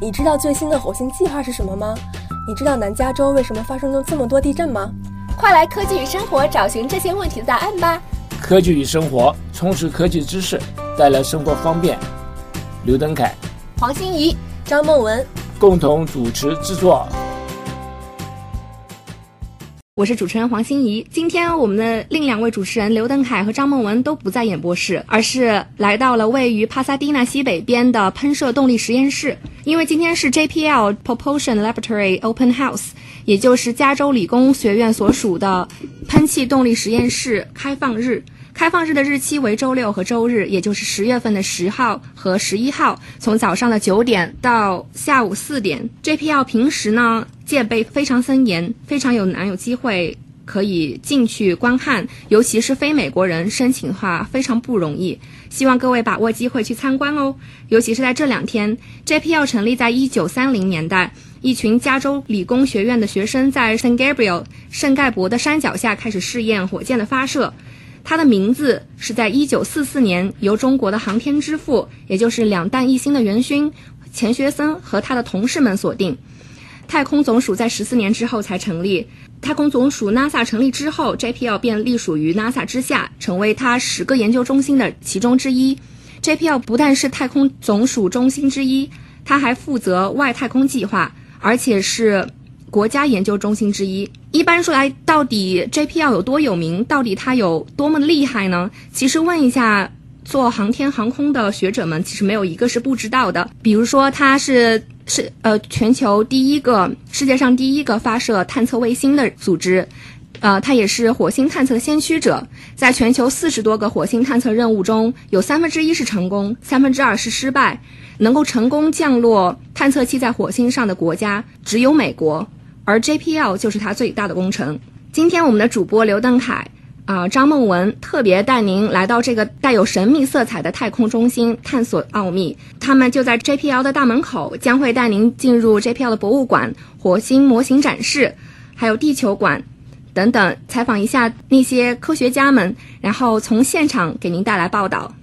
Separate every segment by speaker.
Speaker 1: 你知道最新的火星计划是什么吗？你知道南加州为什么发生了这么多地震吗？
Speaker 2: 快来科技与生活找寻这些问题的答案吧！
Speaker 3: 科技与生活，充实科技知识，带来生活方便。刘登凯、
Speaker 2: 黄欣怡、
Speaker 1: 张梦文
Speaker 3: 共同主持制作。
Speaker 4: 我是主持人黄欣怡。今天我们的另两位主持人刘登凯和张梦文都不在演播室，而是来到了位于帕萨蒂纳西北边的喷射动力实验室。因为今天是 JPL Propulsion Laboratory Open House，也就是加州理工学院所属的喷气动力实验室开放日。开放日的日期为周六和周日，也就是十月份的十号和十一号，从早上的九点到下午四点。JPL 平时呢戒备非常森严，非常有难有机会可以进去观看，尤其是非美国人申请的话非常不容易。希望各位把握机会去参观哦，尤其是在这两天。JPL 成立在一九三零年代，一群加州理工学院的学生在 San Gabriel 圣盖博的山脚下开始试验火箭的发射。它的名字是在一九四四年由中国的航天之父，也就是两弹一星的元勋钱学森和他的同事们锁定。太空总署在十四年之后才成立。太空总署 NASA 成立之后，JPL 便隶属于 NASA 之下，成为它十个研究中心的其中之一。JPL 不但是太空总署中心之一，它还负责外太空计划，而且是。国家研究中心之一。一般说来，到底 JPL 有多有名？到底它有多么厉害呢？其实问一下做航天航空的学者们，其实没有一个是不知道的。比如说，它是是呃全球第一个、世界上第一个发射探测卫星的组织，呃，它也是火星探测先驱者。在全球四十多个火星探测任务中，有三分之一是成功，三分之二是失败。能够成功降落探测器在火星上的国家只有美国。而 JPL 就是它最大的工程。今天我们的主播刘登凯啊、张梦文特别带您来到这个带有神秘色彩的太空中心，探索奥秘。他们就在 JPL 的大门口，将会带您进入 JPL 的博物馆、火星模型展示，还有地球馆等等，采访一下那些科学家们，然后从现场给您带来报道。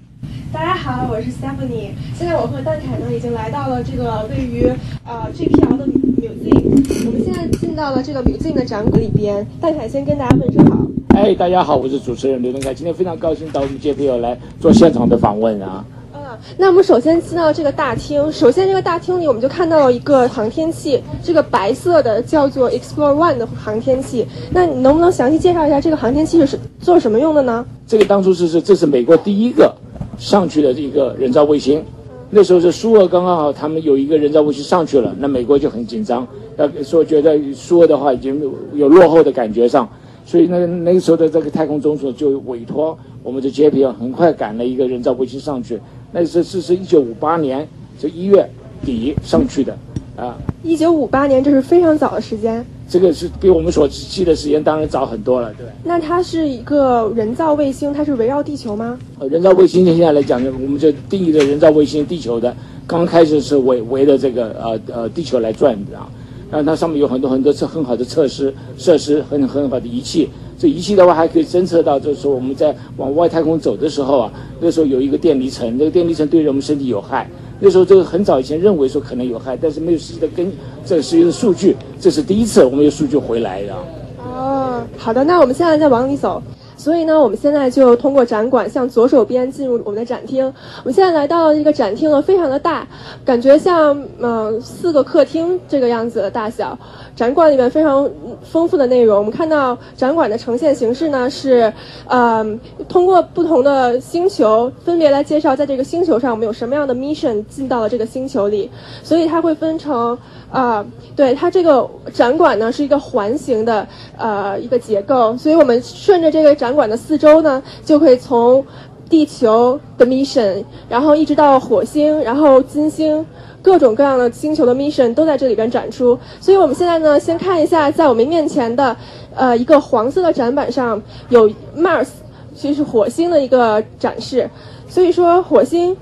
Speaker 1: 大家好，我是 Stephanie。现在我和蛋凯呢已经来到了这个位于呃 JPL 的 museum。我们现在进到了这个 museum 的展馆里边。蛋凯先跟大家问声好。
Speaker 3: 哎，大家好，我是主持人刘登凯，今天非常高兴到我们 JPL 来做现场的访问啊。
Speaker 1: 嗯，那我们首先进到这个大厅。首先，这个大厅里我们就看到了一个航天器，这个白色的叫做 Explore One 的航天器。那你能不能详细介绍一下这个航天器是做什么用的呢？
Speaker 3: 这个当初是是这是美国第一个上去的一个人造卫星，那时候是苏俄刚刚好，他们有一个人造卫星上去了，那美国就很紧张，要说觉得苏俄的话已经有落后的感觉上，所以那那个时候的这个太空总署就委托我们的 JPL 很快赶了一个人造卫星上去，那是是是一九五八年这一月底上去的，啊，
Speaker 1: 一九五八年，这是非常早的时间。
Speaker 3: 这个是比我们所记的时间当然早很多了，对？
Speaker 1: 那它是一个人造卫星，它是围绕地球吗？
Speaker 3: 呃，人造卫星现在来讲呢，我们就定义的人造卫星地球的，刚开始是围围着这个呃呃地球来转的啊，然后它上面有很多很多测很好的测试设施，很很好的仪器。这仪器的话还可以侦测到，就是说我们在往外太空走的时候啊，那时候有一个电离层，那个电离层对人们身体有害。那时候这个很早以前认为说可能有害，但是没有实际的根这个实际的数据，这是第一次我们有数据回来的。
Speaker 1: 哦，好的，那我们现在再往里走。所以呢，我们现在就通过展馆向左手边进入我们的展厅。我们现在来到了这个展厅呢，非常的大，感觉像嗯、四个客厅这个样子的大小。展馆里面非常丰富的内容。我们看到展馆的呈现形式呢是，呃，通过不同的星球分别来介绍，在这个星球上我们有什么样的 mission 进到了这个星球里。所以它会分成啊、对它这个展馆呢是一个环形的呃一个结构，所以我们顺着这个展展馆的四周呢，就可以从地球的 mission，然后一直到火星，然后金星。各种各样的星球的 mission 都在这里边展出，所以我们现在呢，先看一下在我们面前的，呃，一个黄色的展板上有 Mars，就是火星的一个展示。所以说火星，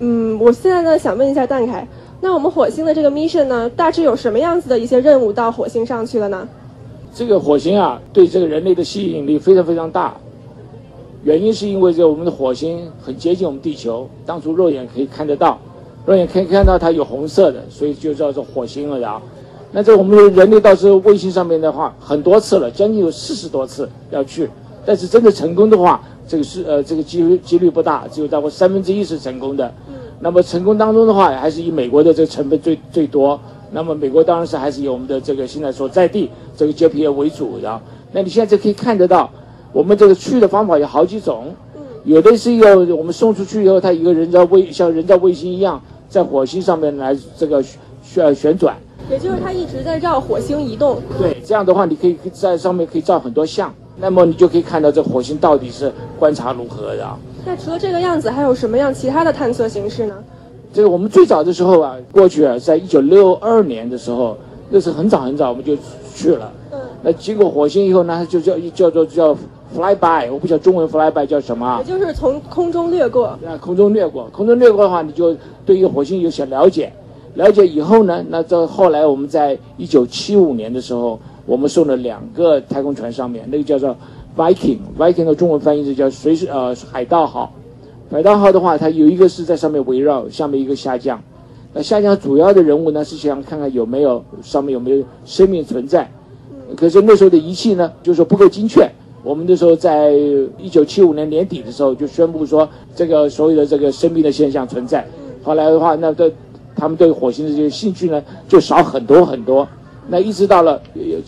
Speaker 1: 嗯，我现在呢想问一下蛋凯，那我们火星的这个 mission 呢，大致有什么样子的一些任务到火星上去了呢？
Speaker 3: 这个火星啊，对这个人类的吸引力非常非常大。原因是因为这我们的火星很接近我们地球，当初肉眼可以看得到。肉眼可以看到它有红色的，所以就叫做火星了啊。那这我们人类到这个卫星上面的话，很多次了，将近有四十多次要去，但是真的成功的话，这个是呃这个几率几率不大，只有大概三分之一是成功的。那么成功当中的话，还是以美国的这个成分最最多。那么美国当然是还是以我们的这个现在所在地这个 JPL 为主的。那你现在就可以看得到，我们这个去的方法有好几种。有的是一个我们送出去以后，它一个人造卫像人造卫星一样，在火星上面来这个旋旋转。
Speaker 1: 也就是它一直在绕火星移动。
Speaker 3: 对，这样的话你可以在上面可以照很多相，那么你就可以看到这火星到底是观察如何的。
Speaker 1: 那除了这个样子，还有什么样其他的探测形式呢？
Speaker 3: 这个我们最早的时候啊，过去啊，在一九六二年的时候，那是很早很早我们就去了。嗯。那经过火星以后呢，就叫叫做叫 fly by，我不晓得中文 fly by 叫什么。
Speaker 1: 也就是从空中掠过。
Speaker 3: 啊，空中掠过，空中掠过的话，你就对于火星有些了解。了解以后呢，那到后来我们在一九七五年的时候，我们送了两个太空船上面，那个叫做 Viking，Viking 的中文翻译是叫随时呃海盗号。海盗号的话，它有一个是在上面围绕，下面一个下降。那下降主要的人物呢是想看看有没有上面有没有生命存在。可是那时候的仪器呢，就是说不够精确。我们那时候在一九七五年年底的时候就宣布说，这个所有的这个生命的现象存在。后来的话，那都。他们对火星的这些兴趣呢，就少很多很多。那一直到了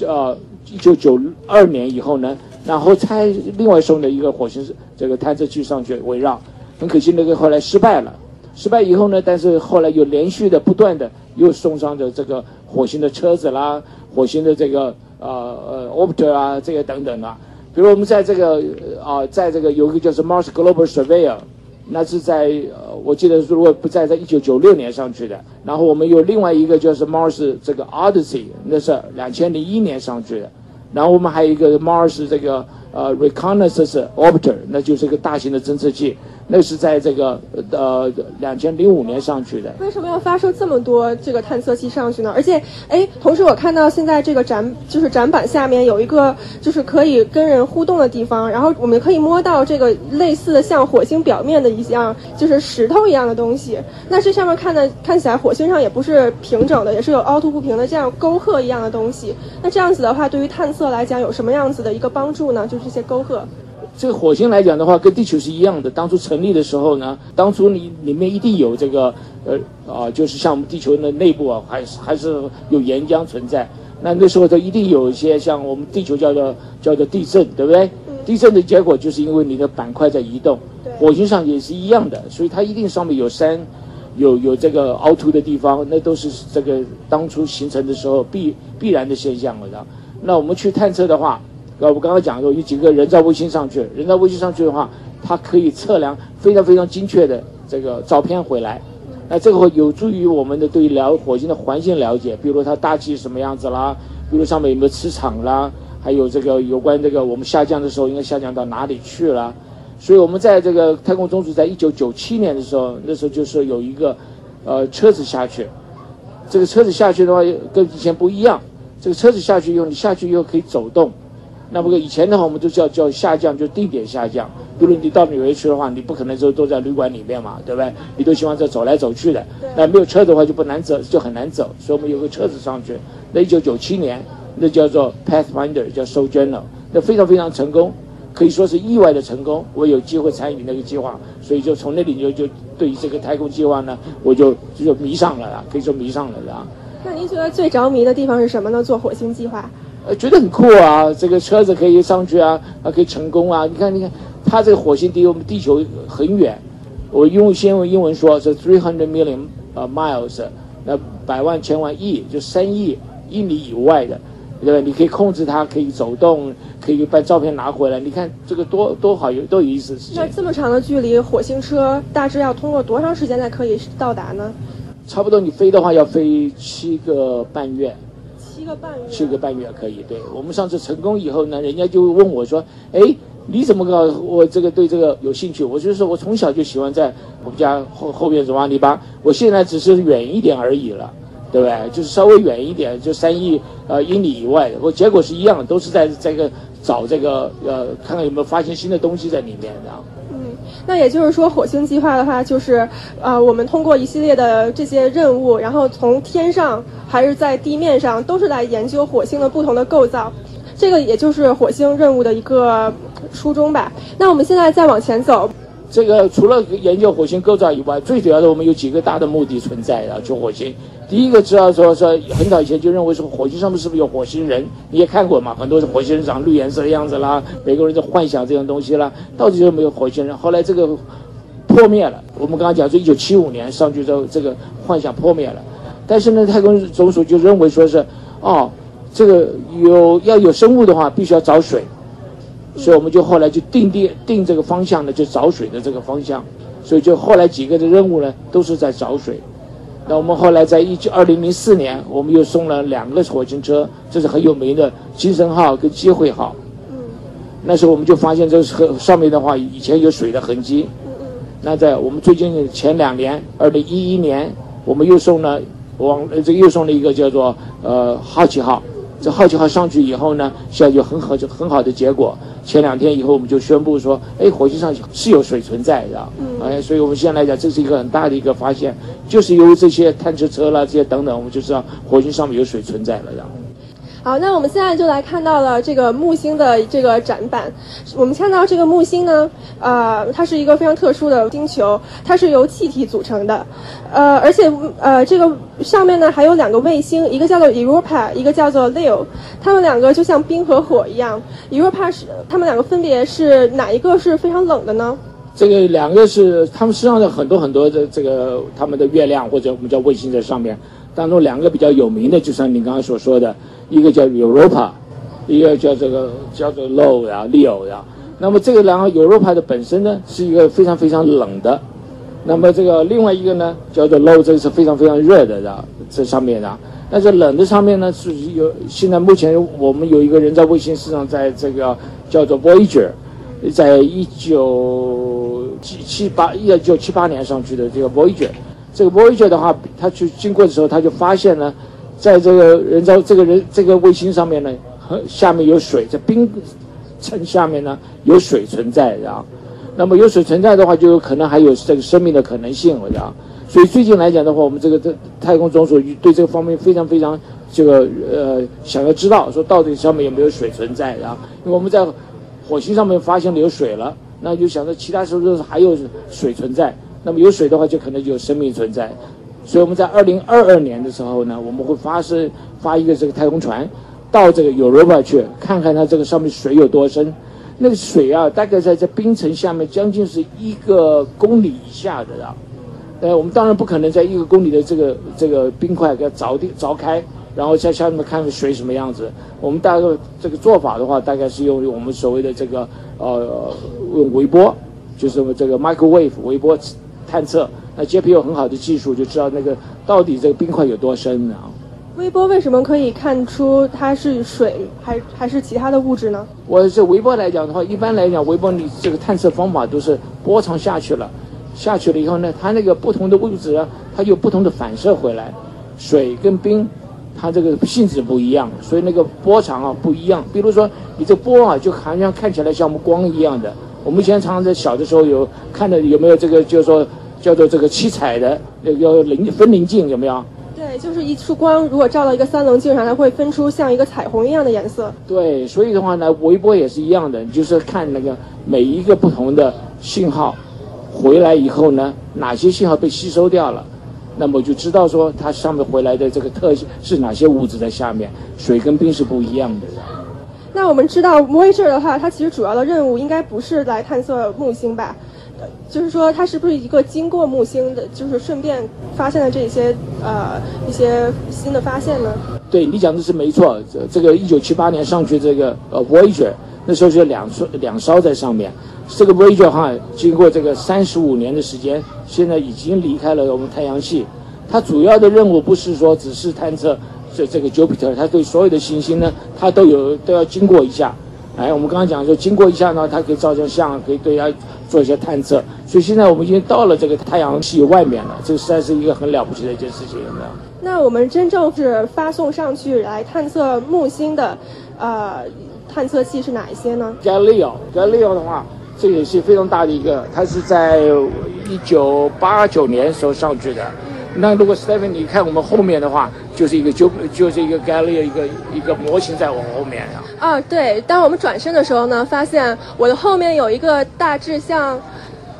Speaker 3: 呃一九九二年以后呢，然后才另外送了一个火星这个探测器上去围绕。很可惜那个后来失败了。失败以后呢，但是后来又连续的不断的又送上的这个火星的车子啦，火星的这个呃呃 orbiter 啊，这些等等啊。比如我们在这个啊，在这个有一个叫做 Mars Global Surveyor。那是在呃，我记得如果不在在一九九六年上去的，然后我们有另外一个就是 Mars 这个 Odyssey，那是两千零一年上去的，然后我们还有一个 Mars 这个呃 Reconnaissance Orbiter，那就是一个大型的侦测器。那是在这个呃两千零五年上去的。
Speaker 1: 为什么要发射这么多这个探测器上去呢？而且，哎，同时我看到现在这个展就是展板下面有一个就是可以跟人互动的地方，然后我们可以摸到这个类似的像火星表面的一样就是石头一样的东西。那这上面看的看起来火星上也不是平整的，也是有凹凸不平的这样沟壑一样的东西。那这样子的话，对于探测来讲有什么样子的一个帮助呢？就是这些沟壑。
Speaker 3: 这个火星来讲的话，跟地球是一样的。当初成立的时候呢，当初你里面一定有这个，呃啊，就是像我们地球的内部啊，还是还是有岩浆存在。那那时候它一定有一些像我们地球叫做叫做地震，对不对？地震的结果就是因为你的板块在移动。火星上也是一样的，所以它一定上面有山，有有这个凹凸的地方，那都是这个当初形成的时候必必然的现象了的。那我们去探测的话。呃，我们刚刚讲说有几个人造卫星上去，人造卫星上去的话，它可以测量非常非常精确的这个照片回来，那这个会有助于我们的对于了火星的环境了解，比如它大气什么样子啦，比如上面有没有磁场啦，还有这个有关这个我们下降的时候应该下降到哪里去了。所以我们在这个太空总署在一九九七年的时候，那时候就是有一个呃车子下去，这个车子下去的话跟以前不一样，这个车子下去以后，你下去以后可以走动。那么以前的话，我们都叫叫下降，就地点下降。比如你到纽约去的话，你不可能就都在旅馆里面嘛，对不对？你都希望在走来走去的。那没有车的话就不难走，就很难走。所以我们有个车子上去。那一九九七年，那叫做 Pathfinder，叫 Sojourner，那非常非常成功，可以说是意外的成功。我有机会参与那个计划，所以就从那里就就对于这个太空计划呢，我就就迷上了啦，可以说迷上了啦。
Speaker 1: 那您觉得最着迷的地方是什么呢？做火星计划？
Speaker 3: 呃，觉得很酷啊！这个车子可以上去啊，啊，可以成功啊！你看，你看，它这个火星离我们地球很远。我用先用英文说，是 three hundred million 呃 miles，那百万千万亿，就三亿英里以外的，对吧？你可以控制它，可以走动，可以把照片拿回来。你看这个多多好，有多有意思。
Speaker 1: 那这么长的距离，火星车大致要通过多长时间才可以到达呢？
Speaker 3: 差不多，你飞的话要飞七个半月。
Speaker 1: 个半月，
Speaker 3: 七个半月可以。对我们上次成功以后呢，人家就问我说：“哎，你怎么搞？我这个对这个有兴趣。”我就说：“我从小就喜欢在我们家后后院子挖泥巴。我现在只是远一点而已了，对不对？就是稍微远一点，就三亿呃英里以外的。我结果是一样的，都是在这个找这个呃，看看有没有发现新的东西在里面的。”
Speaker 1: 那也就是说，火星计划的话，就是呃，我们通过一系列的这些任务，然后从天上还是在地面上，都是来研究火星的不同的构造。这个也就是火星任务的一个初衷吧。那我们现在再往前走，
Speaker 3: 这个除了研究火星构造以外，最主要的我们有几个大的目的存在啊，去火星。第一个知道说说很早以前就认为说火星上面是不是有火星人？你也看过嘛，很多是火星人长绿颜色的样子啦，每个人在幻想这种东西啦，到底有没有火星人？后来这个破灭了。我们刚刚讲说一九七五年上去之后，这个幻想破灭了。但是呢，太空总署就认为说是哦。这个有要有生物的话，必须要找水，所以我们就后来就定定定这个方向呢，就找水的这个方向，所以就后来几个的任务呢，都是在找水。那我们后来在一九二零零四年，我们又送了两个火星车，这是很有名的精神号跟机会号。嗯。那时候我们就发现这个河上面的话，以前有水的痕迹。嗯。那在我们最近前两年，二零一一年，我们又送了往这又送了一个叫做呃好奇号。这好奇号上去以后呢，现在有很好就很好的结果。前两天以后，我们就宣布说，哎，火星上是有水存在的。嗯。哎，所以我们现在来讲，这是一个很大的一个发现，就是由于这些探测车啦，这些等等，我们就知道火星上面有水存在了。然后。
Speaker 1: 好，那我们现在就来看到了这个木星的这个展板。我们看到这个木星呢，呃，它是一个非常特殊的星球，它是由气体组成的，呃，而且呃，这个上面呢还有两个卫星，一个叫做 Europa，一个叫做 Leo，它们两个就像冰和火一样。Europa 是它们两个分别是哪一个是非常冷的呢？
Speaker 3: 这个两个是它们实际上的很多很多的这个它们的月亮或者我们叫卫星在上面，当中两个比较有名的，就像你刚刚所说的。一个叫 Europa，一个叫这个叫做 Low 呀，Leo 呀。那么这个然后 Europa 的本身呢是一个非常非常冷的，那么这个另外一个呢叫做 Low，这个是非常非常热的的这上面的。但是冷的上面呢是有现在目前我们有一个人造卫星，实际上在这个叫做 Voyager，在一九七七八一九七八年上去的这个 Voyager，这个 Voyager 的话，它去经过的时候，它就发现呢。在这个人造这个人这个卫星上面呢，下面有水，在冰层下面呢有水存在，啊。那么有水存在的话，就有可能还有这个生命的可能性，我讲。所以最近来讲的话，我们这个太空总署对这个方面非常非常这个呃想要知道，说到底上面有没有水存在，啊？因为我们在火星上面发现了有水了，那就想着其他是不是还有水存在？那么有水的话，就可能就有生命存在。所以我们在二零二二年的时候呢，我们会发射发一个这个太空船，到这个 Europa 去看看它这个上面水有多深。那个水啊，大概在这冰层下面将近是一个公里以下的啊。呃，我们当然不可能在一个公里的这个这个冰块给它凿地凿开，然后在下面看水什么样子。我们大概这个做法的话，大概是用我们所谓的这个呃用微波，就是这个 microwave 微波探测。那 JP 有很好的技术，就知道那个到底这个冰块有多深啊。
Speaker 1: 微波为什么可以看出它是水，还还是其他的物质呢？
Speaker 3: 我这微波来讲的话，一般来讲，微波你这个探测方法都是波长下去了，下去了以后呢，它那个不同的物质啊，它有不同的反射回来。水跟冰，它这个性质不一样，所以那个波长啊不一样。比如说你这波啊，就好像看起来像我们光一样的。我们以前常常在小的时候有看到有没有这个，就是说。叫做这个七彩的那个棱分棱镜有没有？
Speaker 1: 对，就是一束光，如果照到一个三棱镜上，它会分出像一个彩虹一样的颜色。
Speaker 3: 对，所以的话呢，微波也是一样的，就是看那个每一个不同的信号回来以后呢，哪些信号被吸收掉了，那么就知道说它上面回来的这个特性是哪些物质在下面，水跟冰是不一样的。
Speaker 1: 那我们知道 Voyager 的话，它其实主要的任务应该不是来探测木星吧？就是说，它是不是一个经过木星的，就是顺便发现了这些呃一些新的发现呢？
Speaker 3: 对你讲的是没错，这这个一九七八年上去这个呃 Voyager，那时候是两艘两艘在上面，这个 Voyager 哈经过这个三十五年的时间，现在已经离开了我们太阳系。它主要的任务不是说只是探测这这个 Jupiter，它对所有的行星呢，它都有都要经过一下。哎，我们刚刚讲说经过一下呢，它可以照张相，可以对它。做一些探测，所以现在我们已经到了这个太阳系外面了，这实在是一个很了不起的一件事情，有没有？
Speaker 1: 那我们真正是发送上去来探测木星的，呃，探测器是哪一些呢
Speaker 3: ？Galileo，Galileo 的话，这也是非常大的一个，它是在一九八九年时候上去的。那如果 Stephen 你看我们后面的话，就是一个就就是一个 Galley 一个一个模型在我后面啊。
Speaker 1: 啊，对，当我们转身的时候呢，发现我的后面有一个大致像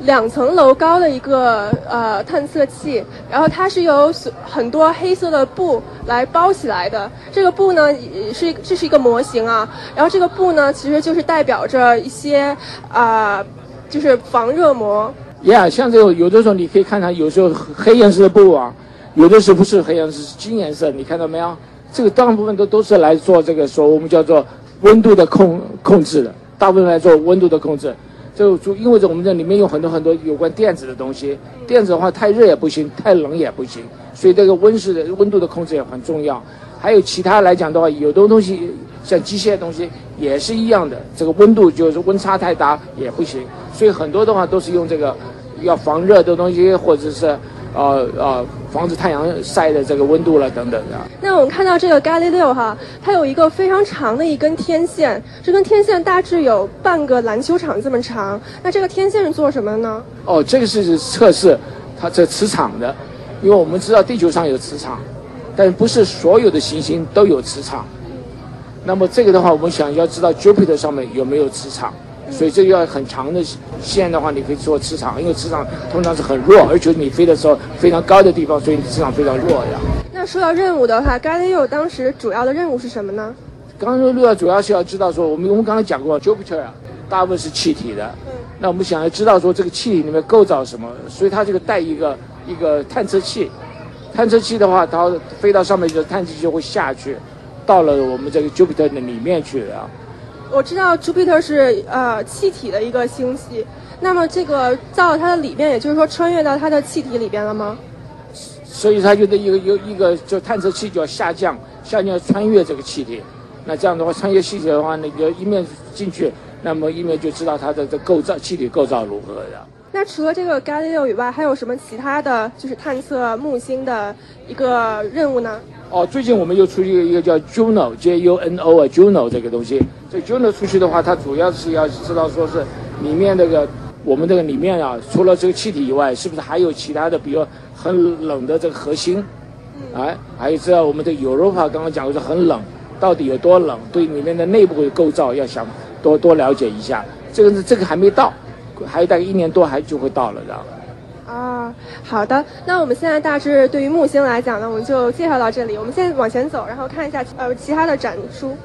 Speaker 1: 两层楼高的一个呃探测器，然后它是由很多黑色的布来包起来的。这个布呢是这是一个模型啊，然后这个布呢其实就是代表着一些啊，就是防热膜。
Speaker 3: Yeah，像这种有的时候你可以看它，有时候黑颜色的布啊，有的时候不是黑颜色，是金颜色，你看到没有？这个大部分都都是来做这个说我们叫做温度的控控制的，大部分来做温度的控制。就就意味着我们这里面有很多很多有关电子的东西，电子的话太热也不行，太冷也不行，所以这个温室的温度的控制也很重要。还有其他来讲的话，有的东西像机械的东西也是一样的，这个温度就是温差太大也不行。所以很多的话都是用这个要防热的东西，或者是呃呃防止太阳晒的这个温度了等等的。
Speaker 1: 那我们看到这个 Galileo 哈，它有一个非常长的一根天线，这根天线大致有半个篮球场这么长。那这个天线是做什么呢？
Speaker 3: 哦，这个是测试它这磁场的，因为我们知道地球上有磁场。但不是所有的行星都有磁场，那么这个的话，我们想要知道 Jupiter 上面有没有磁场，所以这个要很长的线的话，你可以做磁场，因为磁场通常是很弱，而且你飞的时候非常高的地方，所以磁场非常弱呀。
Speaker 1: 那说到任务的话，Galileo 当时主要的任务是什么呢？
Speaker 3: 刚刚说主要是要知道说，我们我们刚才讲过，Jupiter 啊，大部分是气体的，嗯，那我们想要知道说这个气体里面构造什么，所以它这个带一个一个探测器。探测器的话，它飞到上面就探测器就会下去，到了我们这个 Jupiter 的里面去了。
Speaker 1: 我知道 Jupiter 是呃气体的一个星系，那么这个到它的里面，也就是说穿越到它的气体里边了吗？
Speaker 3: 所以它就得一个有一个就探测器就要下降，下降穿越这个气体。那这样的话，穿越气体的话，那个一面进去，那么一面就知道它的这构造气体构造如何的。
Speaker 1: 那除了这个 Galileo 以外，还有什么其他的就是探测木星的一个任务呢？
Speaker 3: 哦，最近我们又出去一个叫 Juno，J U N O 啊，Juno 这个东西。这 Juno 出去的话，它主要是要知道说是里面那个我们这个里面啊，除了这个气体以外，是不是还有其他的，比如很冷的这个核心？哎，还有知道我们的 Europa 刚刚讲过是很冷，到底有多冷？对里面的内部的构造要想多多了解一下。这个是这个还没到。还有大概一年多，还就会到了的。
Speaker 1: 啊，好的。那我们现在大致对于木星来讲呢，我们就介绍到这里。我们现在往前走，然后看一下呃其他的展出。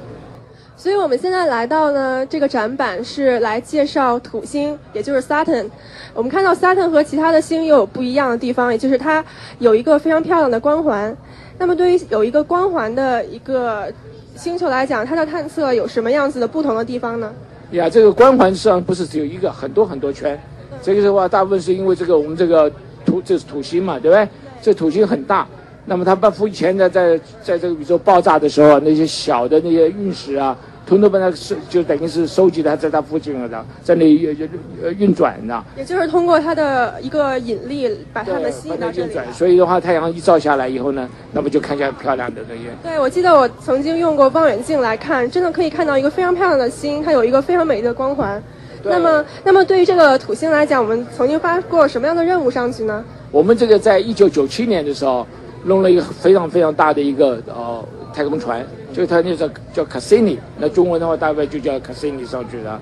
Speaker 1: 所以我们现在来到呢这个展板是来介绍土星，也就是 Saturn。我们看到 Saturn 和其他的星又有不一样的地方，也就是它有一个非常漂亮的光环。那么对于有一个光环的一个星球来讲，它的探测有什么样子的不同的地方呢？
Speaker 3: 呀，这个光环实际上不是只有一个，很多很多圈。这个的话，大部分是因为这个我们这个土，这是土星嘛，对不对？这土星很大，那么它把以前呢，在在这个宇宙爆炸的时候，那些小的那些陨石啊。通通把它收，就等于是收集它在它附近了的，在那运运运转的。
Speaker 1: 也就是通过它的一个引力，把它们吸引到这里。
Speaker 3: 所以的话，太阳一照下来以后呢，那么就看见漂亮的那些。
Speaker 1: 对，我记得我曾经用过望远镜来看，真的可以看到一个非常漂亮的星，它有一个非常美丽的光环。那么，那么对于这个土星来讲，我们曾经发过什么样的任务上去呢？
Speaker 3: 我们这个在一九九七年的时候，弄了一个非常非常大的一个呃太空船。就它那个叫 Cassini，那中文的话大概就叫 Cassini 上去的。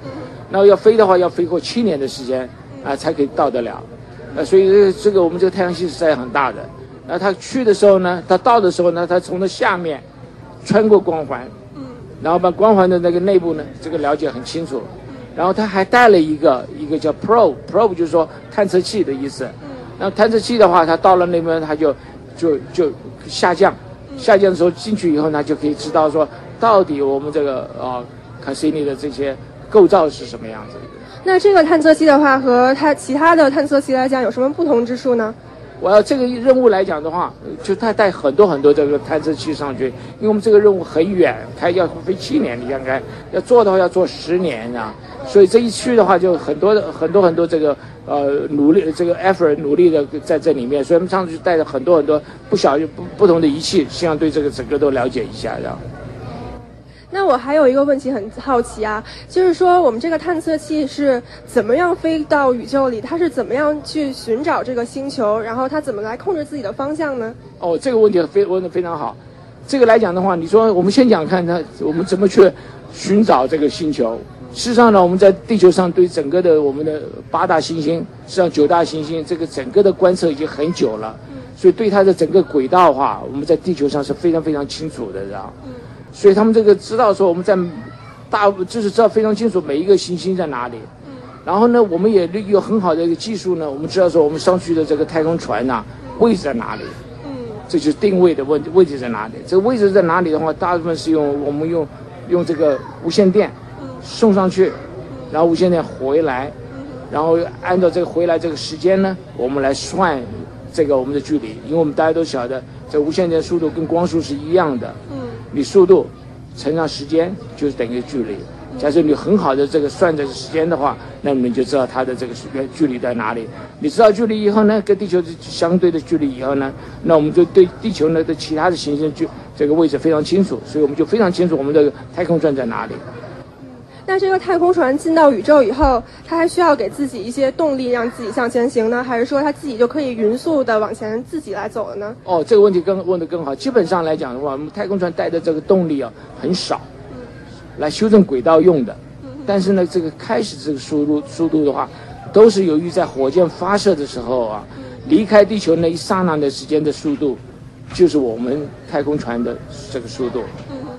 Speaker 3: 那要飞的话，要飞过七年的时间啊，才可以到得了。呃，所以这个我们这个太阳系实在很大的。那它去的时候呢，它到的时候呢，它从那下面穿过光环，然后把光环的那个内部呢，这个了解很清楚。然后他还带了一个一个叫 Probe，Probe 就是说探测器的意思。那探测器的话，它到了那边，它就就就下降。下降的时候进去以后呢，就可以知道说，到底我们这个啊卡西尼的这些构造是什么样子。
Speaker 1: 那这个探测器的话，和它其他的探测器来讲有什么不同之处呢？
Speaker 3: 我要这个任务来讲的话，就它带很多很多这个探测器上去，因为我们这个任务很远，开要飞七年，你看看，要做的话要做十年啊。所以这一去的话，就很多的很多很多这个呃努力这个 effort 努力的在这里面，所以我们上次就带着很多很多不小不不同的仪器，希望对这个整个都了解一下，这样。
Speaker 1: 那我还有一个问题很好奇啊，就是说我们这个探测器是怎么样飞到宇宙里？它是怎么样去寻找这个星球？然后它怎么来控制自己的方向呢？
Speaker 3: 哦，这个问题非问的非常好。这个来讲的话，你说我们先讲看它我们怎么去寻找这个星球。事实上呢，我们在地球上对整个的我们的八大行星，实际上九大行星这个整个的观测已经很久了，所以对它的整个轨道的话，我们在地球上是非常非常清楚的，知道所以他们这个知道说我们在大就是知道非常清楚每一个行星在哪里。然后呢，我们也有很好的一个技术呢，我们知道说我们上去的这个太空船呐位置在哪里。嗯。这就是定位的问位置在哪里？这个位置在哪里的话，大部分是用我们用用这个无线电送上去，然后无线电回来，然后按照这个回来这个时间呢，我们来算这个我们的距离，因为我们大家都晓得，这无线电速度跟光速是一样的。嗯。你速度乘上时间就是等于距离。假设你很好的这个算这个时间的话，那你们就知道它的这个远距离在哪里。你知道距离以后呢，跟地球相对的距离以后呢，那我们就对地球呢的其他的行星距这个位置非常清楚，所以我们就非常清楚我们的太空船在哪里。
Speaker 1: 那这个太空船进到宇宙以后，它还需要给自己一些动力让自己向前行呢，还是说它自己就可以匀速的往前自己来走了呢？
Speaker 3: 哦，这个问题更问得更好。基本上来讲的话，我们太空船带的这个动力啊很少。来修正轨道用的，但是呢，这个开始这个速度速度的话，都是由于在火箭发射的时候啊，离开地球那一刹那的时间的速度，就是我们太空船的这个速度。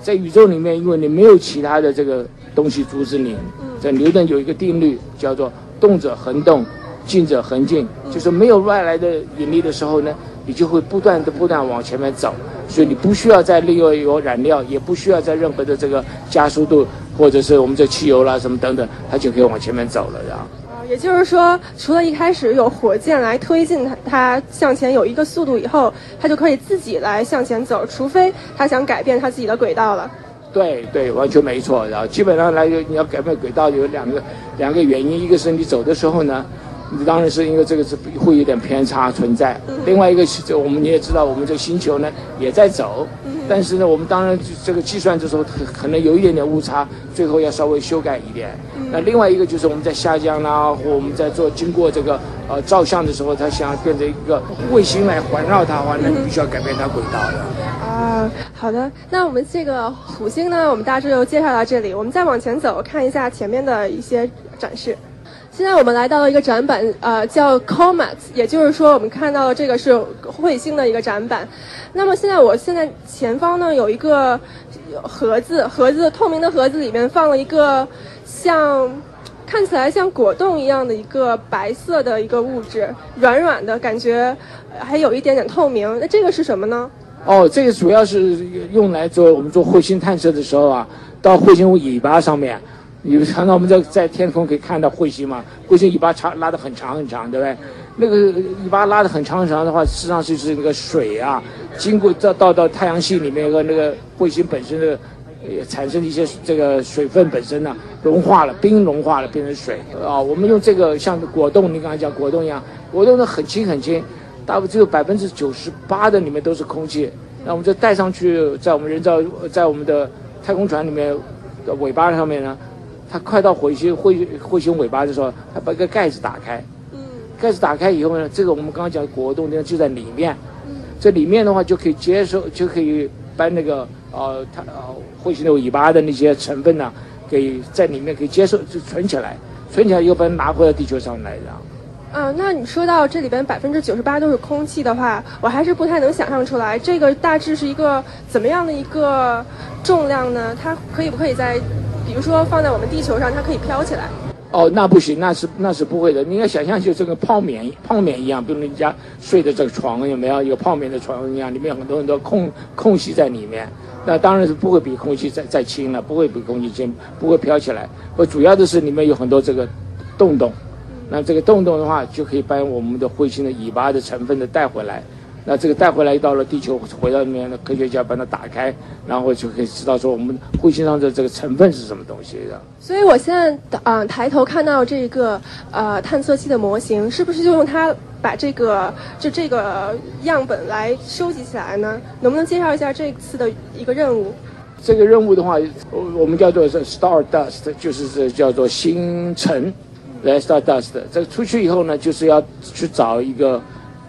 Speaker 3: 在宇宙里面，因为你没有其他的这个东西阻止你，在牛顿有一个定律叫做动者恒动，静者恒静，就是没有外来的引力的时候呢，你就会不断的不断往前面走。所以你不需要再利用有燃料，也不需要在任何的这个加速度，或者是我们这汽油啦什么等等，它就可以往前面走了，然后。
Speaker 1: 也就是说，除了一开始有火箭来推进它，它向前有一个速度以后，它就可以自己来向前走，除非它想改变它自己的轨道了。
Speaker 3: 对对，完全没错。然后基本上来，你要改变轨道有两个两个原因，一个是你走的时候呢。你当然是因为这个是会有点偏差存在。另外一个是，这我们你也知道，我们这个星球呢也在走，但是呢，我们当然这个计算的时候可能有一点点误差，最后要稍微修改一点。那另外一个就是我们在下降啦，或我们在做经过这个呃照相的时候，它想变成一个卫星来环绕它的话，那你必须要改变它轨道的。
Speaker 1: 啊，好的。那我们这个土星呢，我们大致就介绍到这里。我们再往前走，看一下前面的一些展示。现在我们来到了一个展板，呃，叫 Comet，也就是说，我们看到的这个是彗星的一个展板。那么现在，我现在前方呢有一个盒子，盒子透明的盒子里面放了一个像看起来像果冻一样的一个白色的一个物质，软软的感觉，还有一点点透明。那这个是什么呢？
Speaker 3: 哦，这个主要是用来做我们做彗星探测的时候啊，到彗星尾巴上面。你看到我们在在天空可以看到彗星嘛？彗星尾巴长拉的很长很长，对不对？那个尾巴拉的很长很长的话，实际上就是那个水啊，经过到到到太阳系里面和那个彗星本身的，产生一些这个水分本身呢，融化了，冰融化了变成水啊。我们用这个像果冻，你刚才讲果冻一样，果冻呢很轻很轻，大部只有百分之九十八的里面都是空气。那我们就带上去，在我们人造在我们的太空船里面的尾巴上面呢。它快到火星彗彗星尾巴的时候，它把个盖子打开。嗯。盖子打开以后呢，这个我们刚刚讲果冻呢就在里面。嗯。这里面的话就可以接受，就可以把那个呃它呃彗星的尾巴的那些成分呢，给在里面可以接受就存起来，存起来以后把它拿回到地球上来，然后。
Speaker 1: 嗯，那你说到这里边百分之九十八都是空气的话，我还是不太能想象出来，这个大致是一个怎么样的一个重量呢？它可以不可以在？比如说放在我们地球上，它可以飘起来。
Speaker 3: 哦，那不行，那是那是不会的。你要想象就这个泡棉泡棉一样，比如人家睡的这个床有没有有泡棉的床一样，里面有很多很多空空隙在里面。那当然是不会比空气再再轻了，不会比空气轻，不会飘起来。我主要的是里面有很多这个洞洞，那这个洞洞的话就可以把我们的彗星的尾巴的成分的带回来。那这个带回来到了地球，回到里面的科学家把它打开，然后就可以知道说我们彗星上的这个成分是什么东西的。
Speaker 1: 所以我现在啊抬头看到这个呃探测器的模型，是不是就用它把这个就这个样本来收集起来呢？能不能介绍一下这次的一个任务？
Speaker 3: 这个任务的话，我我们叫做是 Star Dust，就是这叫做星辰，来 Star Dust。这个出去以后呢，就是要去找一个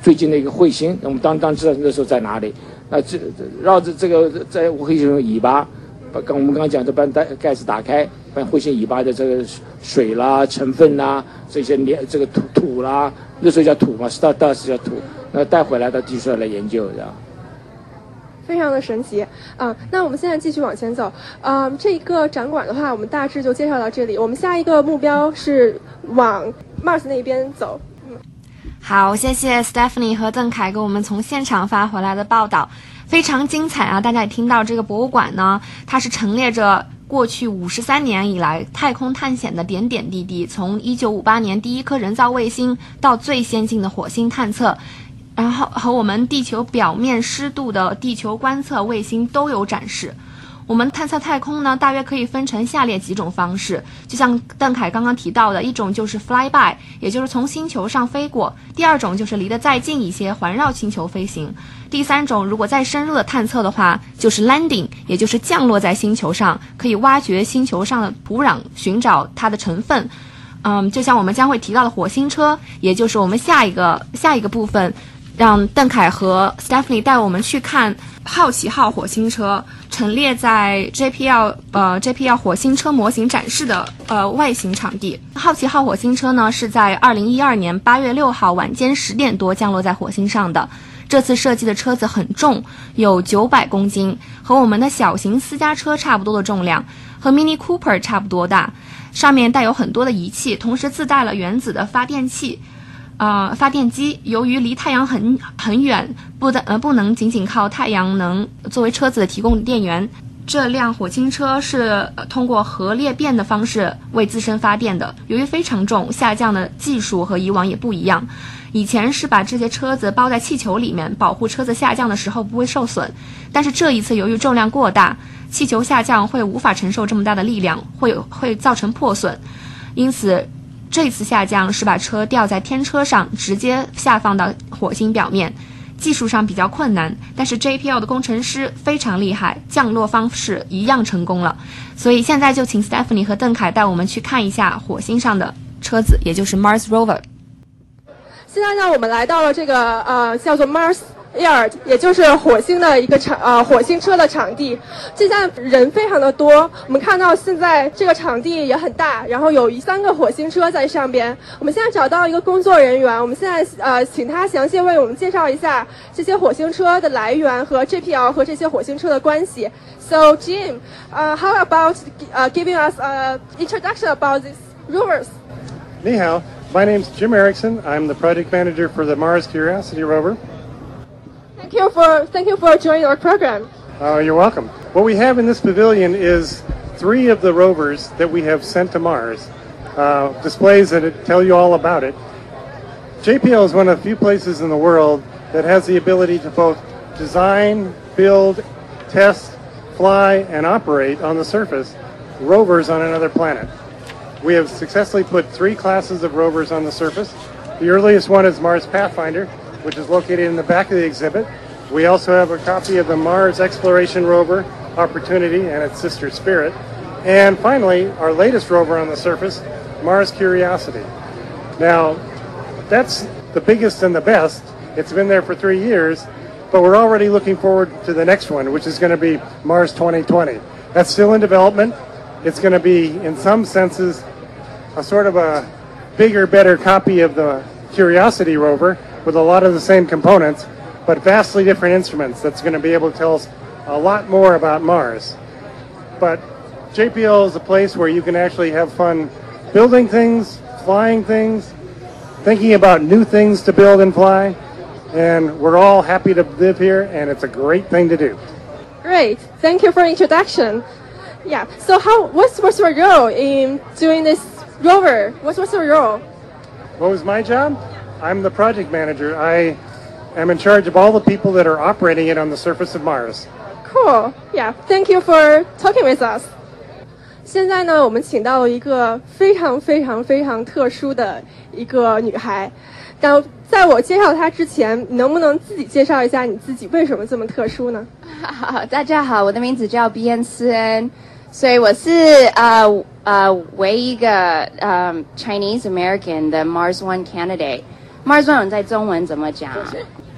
Speaker 3: 最近的一个彗星。我们当当知道那时候在哪里？那这绕着这个在彗星尾巴，把刚我们刚刚讲的把盖盖子打开，把彗星尾巴的这个水啦、成分啦、这些连这个土土啦，那时候叫土嘛，Star Dust 叫土，那带回来到地球上来研究，的。
Speaker 1: 非常的神奇啊！那我们现在继续往前走啊。这一个展馆的话，我们大致就介绍到这里。我们下一个目标是往 Mars 那边走。
Speaker 4: 好，谢谢 Stephanie 和邓凯给我们从现场发回来的报道，非常精彩啊！大家也听到这个博物馆呢，它是陈列着过去五十三年以来太空探险的点点滴滴，从一九五八年第一颗人造卫星到最先进的火星探测。然后和我们地球表面湿度的地球观测卫星都有展示。我们探测太空呢，大约可以分成下列几种方式，就像邓凯刚刚提到的，一种就是 fly by，也就是从星球上飞过；第二种就是离得再近一些，环绕星球飞行；第三种，如果再深入的探测的话，就是 landing，也就是降落在星球上，可以挖掘星球上的土壤，寻找它的成分。嗯，就像我们将会提到的火星车，也就是我们下一个下一个部分。让邓凯和 Stephanie 带我们去看好奇号火星车陈列在 JPL 呃 JPL 火星车模型展示的呃外形场地。好奇号火星车呢是在二零一二年八月六号晚间十点多降落在火星上的。这次设计的车子很重，有九百公斤，和我们的小型私家车差不多的重量，和 Mini Cooper 差不多大。上面带有很多的仪器，同时自带了原子的发电器。呃，发电机由于离太阳很很远，不的呃不能仅仅靠太阳能作为车子的提供电源。这辆火星车是通过核裂变的方式为自身发电的。由于非常重，下降的技术和以往也不一样。以前是把这些车子包在气球里面，保护车子下降的时候不会受损。但是这一次由于重量过大，气球下降会无法承受这么大的力量，会会造成破损，因此。这次下降是把车吊在天车上，直接下放到火星表面，技术上比较困难，但是 JPL 的工程师非常厉害，降落方式一样成功了。所以现在就请 Stephanie 和邓凯带我们去看一下火星上的车子，也就是 Mars Rover。
Speaker 1: 现在呢，我们来到了这个呃叫做 Mars。Air，也就是火星的一个场，呃，火星车的场地。现在人非常的多，我们看到现在这个场地也很大，然后有一三个火星车在上边。我们现在找到一个工作人员，我们现在呃，请他详细为我们介绍一下这些火星车的来源和 JPL 和这些火星车的关系。So Jim, uh, how about uh, giving us a introduction about these rovers?
Speaker 5: 你好，My name is Jim Erickson. I'm the project manager for the Mars Curiosity rover.
Speaker 1: Thank you for thank you for joining our program.
Speaker 5: Uh, you're welcome. What we have in this pavilion is three of the rovers that we have sent to Mars. Uh, displays that tell you all about it. JPL is one of the few places in the world that has the ability to both design, build, test, fly, and operate on the surface rovers on another planet. We have successfully put three classes of rovers on the surface. The earliest one is Mars Pathfinder, which is located in the back of the exhibit. We also have a copy of the Mars Exploration Rover Opportunity and its sister Spirit. And finally, our latest rover on the surface, Mars Curiosity. Now, that's the biggest and the best. It's been there for three years, but we're already looking forward to the next one, which is going to be Mars 2020. That's still in development. It's going to be, in some senses, a sort of a bigger, better copy of the Curiosity rover, with a lot of the same components, but vastly different instruments that's going to be able to tell us a lot more about Mars. But JPL is a place where you can actually have fun building things, flying things, thinking about new things to build and fly. And we're all happy to live here, and it's a great thing to do.
Speaker 1: Great. Thank you for introduction. Yeah. So how what's what's your role in doing this rover? What's what's your role?
Speaker 5: What was my job? I'm the project manager. I am in charge of all the people that are operating it on the surface of Mars.
Speaker 1: Cool. Yeah. Thank you for talking with us. 现在呢，我们请到了一个非常非常非常特殊的一个女孩。 然后在我介绍他之前，你能不能自己介绍一下你自己为什么这么特殊呢？
Speaker 6: 大家好，我的名字叫毕恩斯恩，所以我是呃呃唯一一个呃 Chinese American 的 Mars One candidate。 Mars One 在中文怎么讲？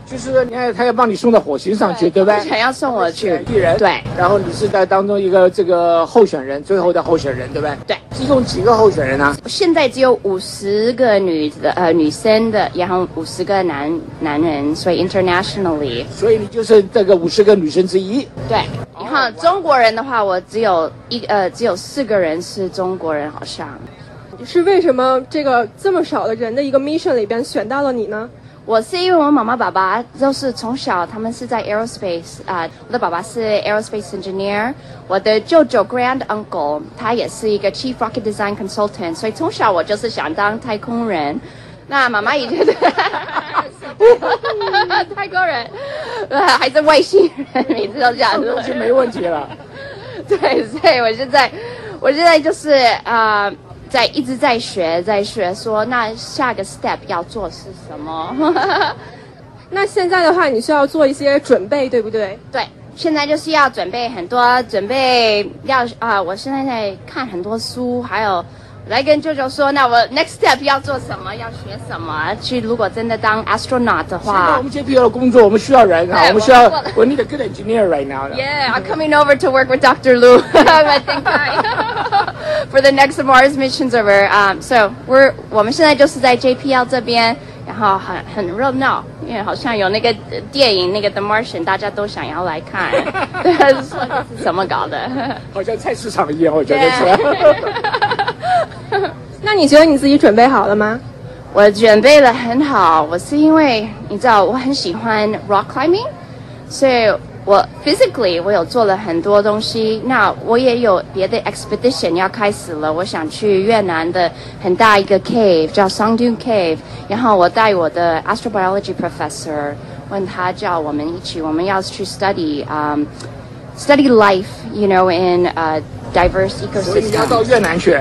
Speaker 3: 就是你看他要帮你送到火星上去，对不对？
Speaker 6: 想要送我去
Speaker 3: 地人
Speaker 6: 对，
Speaker 3: 然后你是在当中一个这个候选人，最后的候选人，对不对？
Speaker 6: 对，
Speaker 3: 一共几个候选人呢？
Speaker 6: 现在只有五十个女的呃女生的，然后五十个男男人，所以 internationally
Speaker 3: 所以你就是这个五十个女生之一。
Speaker 6: 对。然后中国人的话，我只有一呃只有四个人是中国人，好像。
Speaker 1: 是为什么这个这么少的人的一个 mission 里边选到了你呢？
Speaker 6: 我是因为我妈妈、爸爸就是从小他们是在 aerospace 啊、我的爸爸是 aerospace engineer，我的舅舅 grand uncle 他也是一个 chief rocket design consultant，所以从小我就是想当太空人。那妈妈也觉得 太空人，呃还是外星人，每次都这样说。
Speaker 3: 就没问题了。
Speaker 6: 对，所以我现在，我现在就是啊、呃在一直在学，在学说那下个 step 要做是什么。
Speaker 1: 那现在的话，你需要做一些准备，对不对？
Speaker 6: 对，现在就是要准备很多，准备要啊、我现在在看很多书，还有来跟舅舅说，那我 next step 要做什么，要学什么，去如果真的当 astronaut 的话
Speaker 3: 我。们 JPL 的工作，我们需要人啊，我们需要
Speaker 6: 我们
Speaker 3: 我 need a good engineer right now。
Speaker 6: Yeah, I'm coming over to work with Dr. Lu. I think I for the next Mars missions over. Um, so we're 我们现在就是在 JPL 这边，然后很很热闹，因为好像有那个呃电影那个 The Martian，大家都想要来看。对，说这是怎么搞的？
Speaker 3: 好像菜市场一样，我觉得是。
Speaker 1: 那你觉得你自己准备好了吗？
Speaker 6: 我准备的很好，我是因为你知道我很喜欢 rock climbing，所以我 physically 我有做了很多东西。那我也有别的 expedition 要开始了，我想去越南的很大一个 cave 叫 Songdune Cave，然后我带我的 astrobiology professor，问他叫我们一起，我们要去 study um study life，you know in uh diverse
Speaker 3: 所以 ecosystem 你要到。越南去。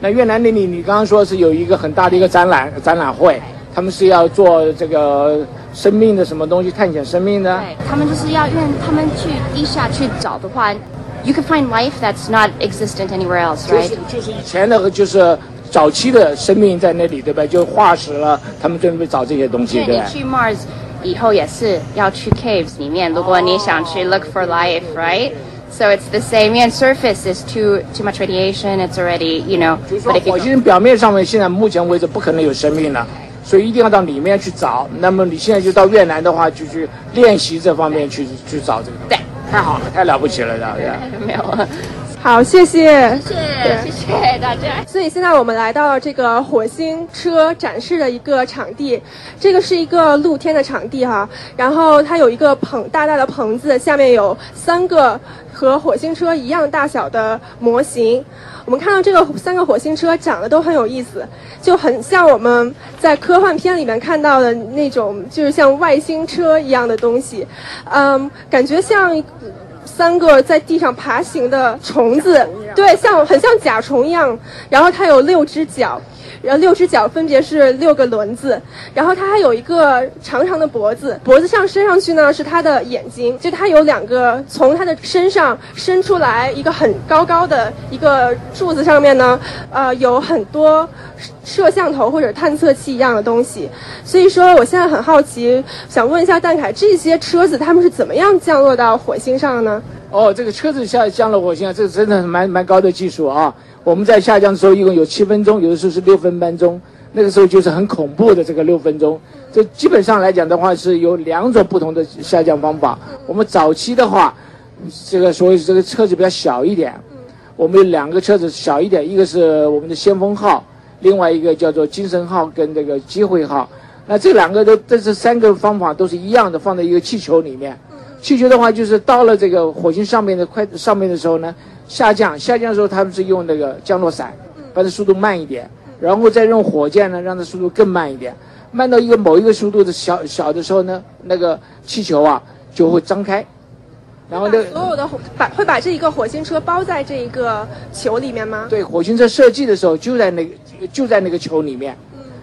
Speaker 6: 对。
Speaker 3: 那越南那里，你刚刚说是有一个很大的一个展览展览会，他们是要做这个生命的什么东西，探险生命的。
Speaker 6: 对他们就是要愿他们去地下去找的话，you can find life that's not existent anywhere else,
Speaker 3: 就
Speaker 6: right?
Speaker 3: 是就是以前的，就是早期的生命在那里，对吧？就化石了，他们准备找这些东西，对吧？
Speaker 6: 你去 Mars 以后也是要去 caves 里面，如果你想去 look for life, right? So it's the same. And surface is too too much radiation. It's already, you know.
Speaker 3: 就是说火星表面上面现在目前为止不可能有生命了，所以一定要到里面去找。那么你现在就到越南的话，就去练习这方面去去找这个。
Speaker 6: 对，
Speaker 3: 太好了，太了不起了，对吧？
Speaker 6: 没有，
Speaker 1: 好，谢谢。
Speaker 6: 谢谢谢谢大家。
Speaker 1: 所以现在我们来到了这个火星车展示的一个场地，这个是一个露天的场地哈，然后它有一个棚大大的棚子，下面有三个和火星车一样大小的模型。我们看到这个三个火星车长得都很有意思，就很像我们在科幻片里面看到的那种，就是像外星车一样的东西，嗯，感觉像三个在地上爬行的虫子，对，像很像甲虫一样。然后它有六只脚，然后六只脚分别是六个轮子，然后它还有一个长长的脖子，脖子上伸上去呢是它的眼睛，就它有两个从它的身上伸出来一个很高高的一个柱子上面呢，呃，有很多摄像头或者探测器一样的东西。所以说，我现在很好奇，想问一下蛋凯，这些车子他们是怎么样降落到火星上的呢？
Speaker 3: 哦，这个车子下降了火星啊，这真的蛮蛮高的技术啊。我们在下降的时候一共有七分钟，有的时候是六分半钟，那个时候就是很恐怖的这个六分钟。这基本上来讲的话是有两种不同的下降方法。我们早期的话，这个所以这个车子比较小一点，我们有两个车子小一点，一个是我们的先锋号，另外一个叫做精神号跟这个机会号。那这两个都这是三个方法都是一样的，放在一个气球里面。气球的话，就是到了这个火星上面的快上面的时候呢，下降下降的时候，他们是用那个降落伞，把它速度慢一点，然后再用火箭呢，让它速度更慢一点，慢到一个某一个速度的小小的时候呢，那个气球啊就会张开，然后那个
Speaker 1: 所有的火把会把这一个火星车包在这一个球里面吗？
Speaker 3: 对火星车设计的时候就在那个就在那个球里面，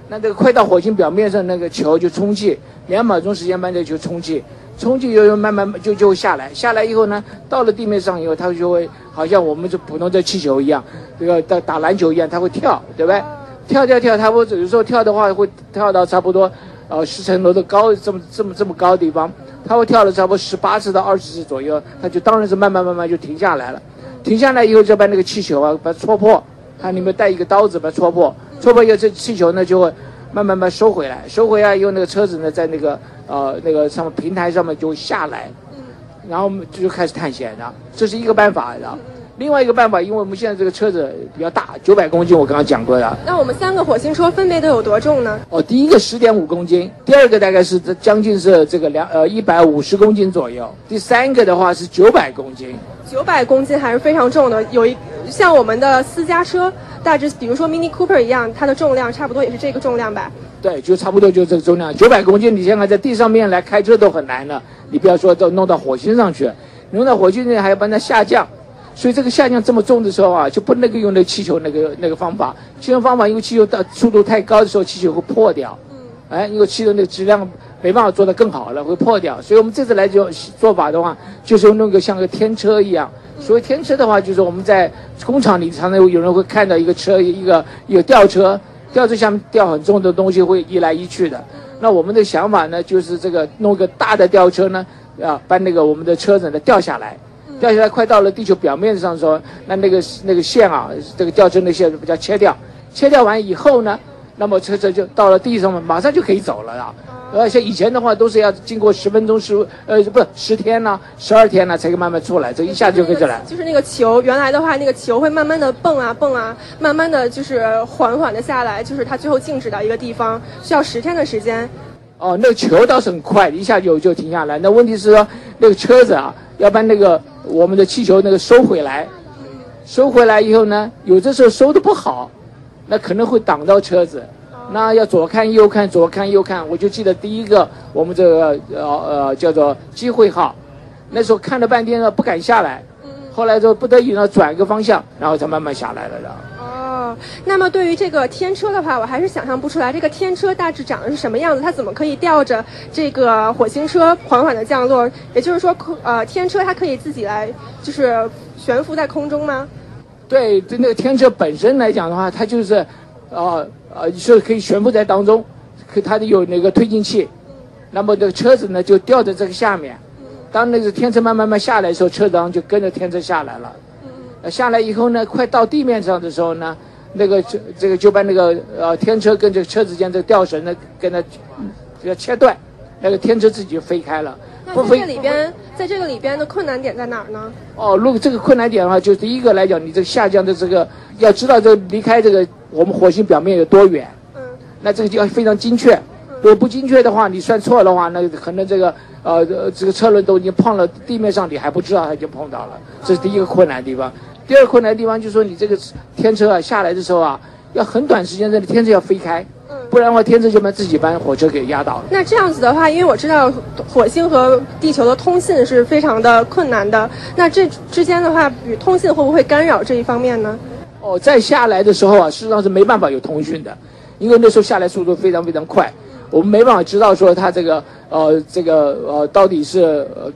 Speaker 3: 那这个快到火星表面上，那个球就充气，两秒钟时间把这球充气，充气就慢慢就就会下来，下来以后呢，到了地面上以后，它就会好像我们这普通的气球一样，这个打打篮球一样，它会跳，对不对？跳跳跳，它会有时候跳的话会跳到差不多，呃，十层楼的高这么这么这么高的地方，它会跳了差不多十八次到二十次左右，它就当然是慢慢慢慢就停下来了。停下来以后，就把那个气球啊把它戳破，它里面带一个刀子把它戳破，戳破以后，这气球呢就会慢慢慢收回来，收回来以后，那个车子呢在那个呃那个上面平台上面就下来，嗯然后我们就开始探险了，这是一个办法的。另外一个办法，因为我们现在这个车子比较大，九百公斤，我刚刚讲过的。
Speaker 1: 那我们三个火星车分别都有多重呢？
Speaker 3: 哦，第一个十点五公斤，第二个大概是将近是这个两呃一百五十公斤左右，第三个的话是九百公斤。
Speaker 1: 九百公斤还是非常重的，有一像我们的私家车，大致比如说 Mini Cooper 一样，它的重量差不多也是这个重量吧？
Speaker 3: 对，就差不多就这个重量，九百公斤。你现在在地上面来开车都很难了，你不要说都弄到火星上去，弄到火星上还要帮它下降。所以这个下降这么重的时候啊，就不能够用那个气球那个那个方法。气球方法，因为气球到速度太高的时候，气球会破掉。嗯。哎，因为气球那个质量没办法做得更好了，会破掉。所以我们这次来就做法的话，就是弄个像个天车一样。所谓天车的话，就是我们在工厂里常常有人会看到一个车，一个有吊车，吊车下面吊很重的东西，会移来移去的。那我们的想法呢，就是这个弄个大的吊车呢，啊，把那个我们的车子呢吊下来。掉下来快到了地球表面上的时候，那那个那个线啊，这个吊车的线比较切掉，切掉完以后呢，那么车车就到了地上嘛，马上就可以走了啊。而且以前的话都是要经过十分钟十呃不是十天呢，十二天呢才可以慢慢出来，这一下就可以出来。
Speaker 1: 就是那个球，原来的话那个球会慢慢的蹦啊蹦啊，慢慢的就是缓缓的下来，就是它最后静止到一个地方，需要十天的时间。
Speaker 3: 哦，那个球倒是很快，一下就就停下来。那问题是说那个车子啊，要把那个。我们的气球那个收回来，收回来以后呢，有的时候收的不好，那可能会挡到车子，那要左看右看，左看右看。我就记得第一个我们这个呃呃叫做机会号，那时候看了半天了不敢下来，后来就不得已呢转一个方向，然后才慢慢下来了的。
Speaker 1: 哦那么对于这个天车的话，我还是想象不出来这个天车大致长的是什么样子，它怎么可以吊着这个火星车缓缓的降落？也就是说，呃，天车它可以自己来就是悬浮在空中吗？
Speaker 3: 对，对，那个天车本身来讲的话，它就是，呃呃，是可以悬浮在当中，可它的有那个推进器，那么这个车子呢就吊在这个下面，当那个天车慢慢慢下来的时候，车子就跟着天车下来了。下来以后呢，快到地面上的时候呢。那个这这个就把那个呃天车跟这个车子间这个吊绳呢，跟它要切断，那个天车自己就飞开了。
Speaker 1: 不飞。这里边，在这个里边的困难点在哪儿呢？
Speaker 3: 哦，如果这个困难点的话，就第一个来讲，你这个下降的这个要知道这离开这个我们火星表面有多远。嗯。那这个就要非常精确。如果不精确的话，你算错的话，那可能这个呃这个车轮都已经碰了地面上，你还不知道它已经碰到了。这是第一个困难地方。第二困难的地方就是说，你这个天车啊下来的时候啊，要很短时间内天车要飞开，不然的话天车就把自己把火车给压倒了。
Speaker 1: 那这样子的话，因为我知道火星和地球的通信是非常的困难的，那这之间的话，与通信会不会干扰这一方面呢？
Speaker 3: 哦，在下来的时候啊，事实上是没办法有通讯的，因为那时候下来速度非常非常快，我们没办法知道说它这个呃这个呃到底是呃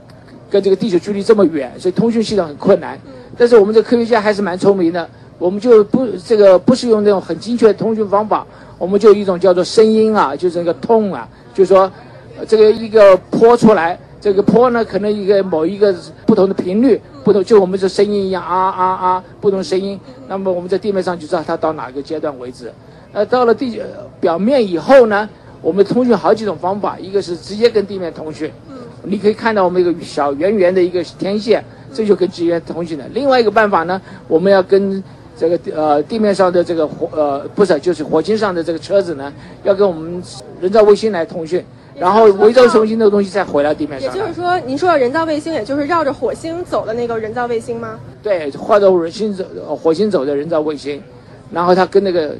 Speaker 3: 跟这个地球距离这么远，所以通讯系统很困难。但是我们这科学家还是蛮聪明的，我们就不这个不是用那种很精确的通讯方法，我们就一种叫做声音啊，就是那个痛啊，就是说，这个一个坡出来，这个坡呢可能一个某一个不同的频率，不同就我们这声音一样啊啊啊，不同声音，那么我们在地面上就知道它到哪个阶段为止。呃，到了地表面以后呢，我们通讯好几种方法，一个是直接跟地面通讯，你可以看到我们一个小圆圆的一个天线。这就跟机源通讯的。另外一个办法呢，我们要跟这个呃地面上的这个火呃不是就是火星上的这个车子呢，要跟我们人造卫星来通讯，然后围绕中心的东西再回到地面
Speaker 1: 上。也就是说，您说的人造卫星，也就是绕着火星走的那个人造卫星吗？
Speaker 3: 对，绕着火星走火星走的人造卫星，然后它跟那个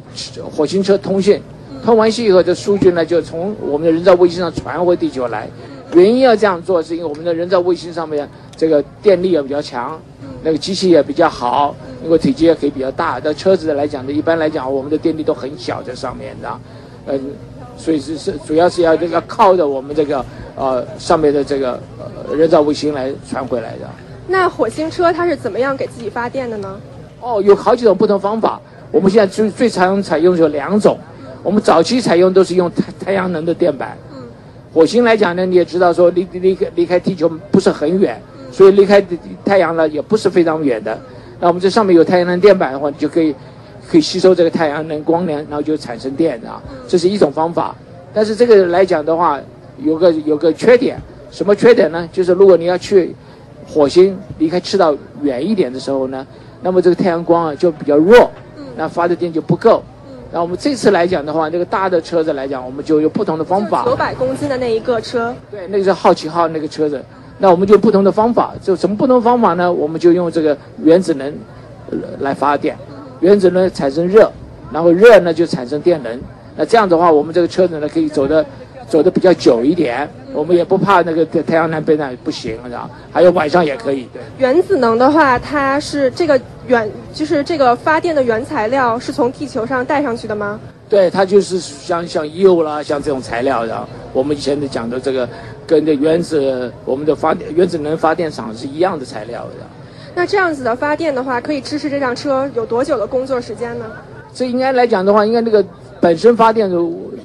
Speaker 3: 火星车通讯，通完信以后，这数据呢就从我们的人造卫星上传回地球来。原因要这样做，是因为我们的人造卫星上面。这个电力也比较强，那个机器也比较好，那个体积也可以比较大。但车子来讲呢，一般来讲，我们的电力都很小在上面的。嗯，所以是是主要是要这个靠着我们这个呃上面的这个呃人造卫星来传回来的。
Speaker 1: 那火星车它是怎么样给自己发电的呢？
Speaker 3: 哦，有好几种不同方法。我们现在最最常采用有两种。我们早期采用都是用太太阳能的电板。嗯。火星来讲呢，你也知道说离离开离开地球不是很远，所以离开太阳呢也不是非常远的。那我们这上面有太阳能电板的话，你就可以可以吸收这个太阳能光能，然后就产生电啊。这是一种方法。但是这个来讲的话，有个有个缺点，什么缺点呢？就是如果你要去火星离开赤道远一点的时候呢，那么这个太阳光啊就比较弱，那发的电就不够。那我们这次来讲的话，这个大的车子来讲，我们就有不同的方法。
Speaker 1: 九百公斤的那一个车。
Speaker 3: 对，那个是好奇号那个车子。那我们就不同的方法，就什么不同方法呢？我们就用这个原子能来发电，原子能产生热，然后热呢就产生电能。那这样的话，我们这个车子呢可以走的走的比较久一点，我们也不怕那个太阳能被那不行，是吧？还有晚上也可以。对，
Speaker 1: 原子能的话，它是这个原就是这个发电的原材料是从地球上带上去的吗？
Speaker 3: 对，它就是像像铀啦，像这种材料然后。我们以前的讲的这个，跟这原子我们的发电原子能发电厂是一样的材料的。
Speaker 1: 那这样子的发电的话，可以支持这辆车有多久的工作时间呢？
Speaker 3: 这应该来讲的话，应该那个本身发电的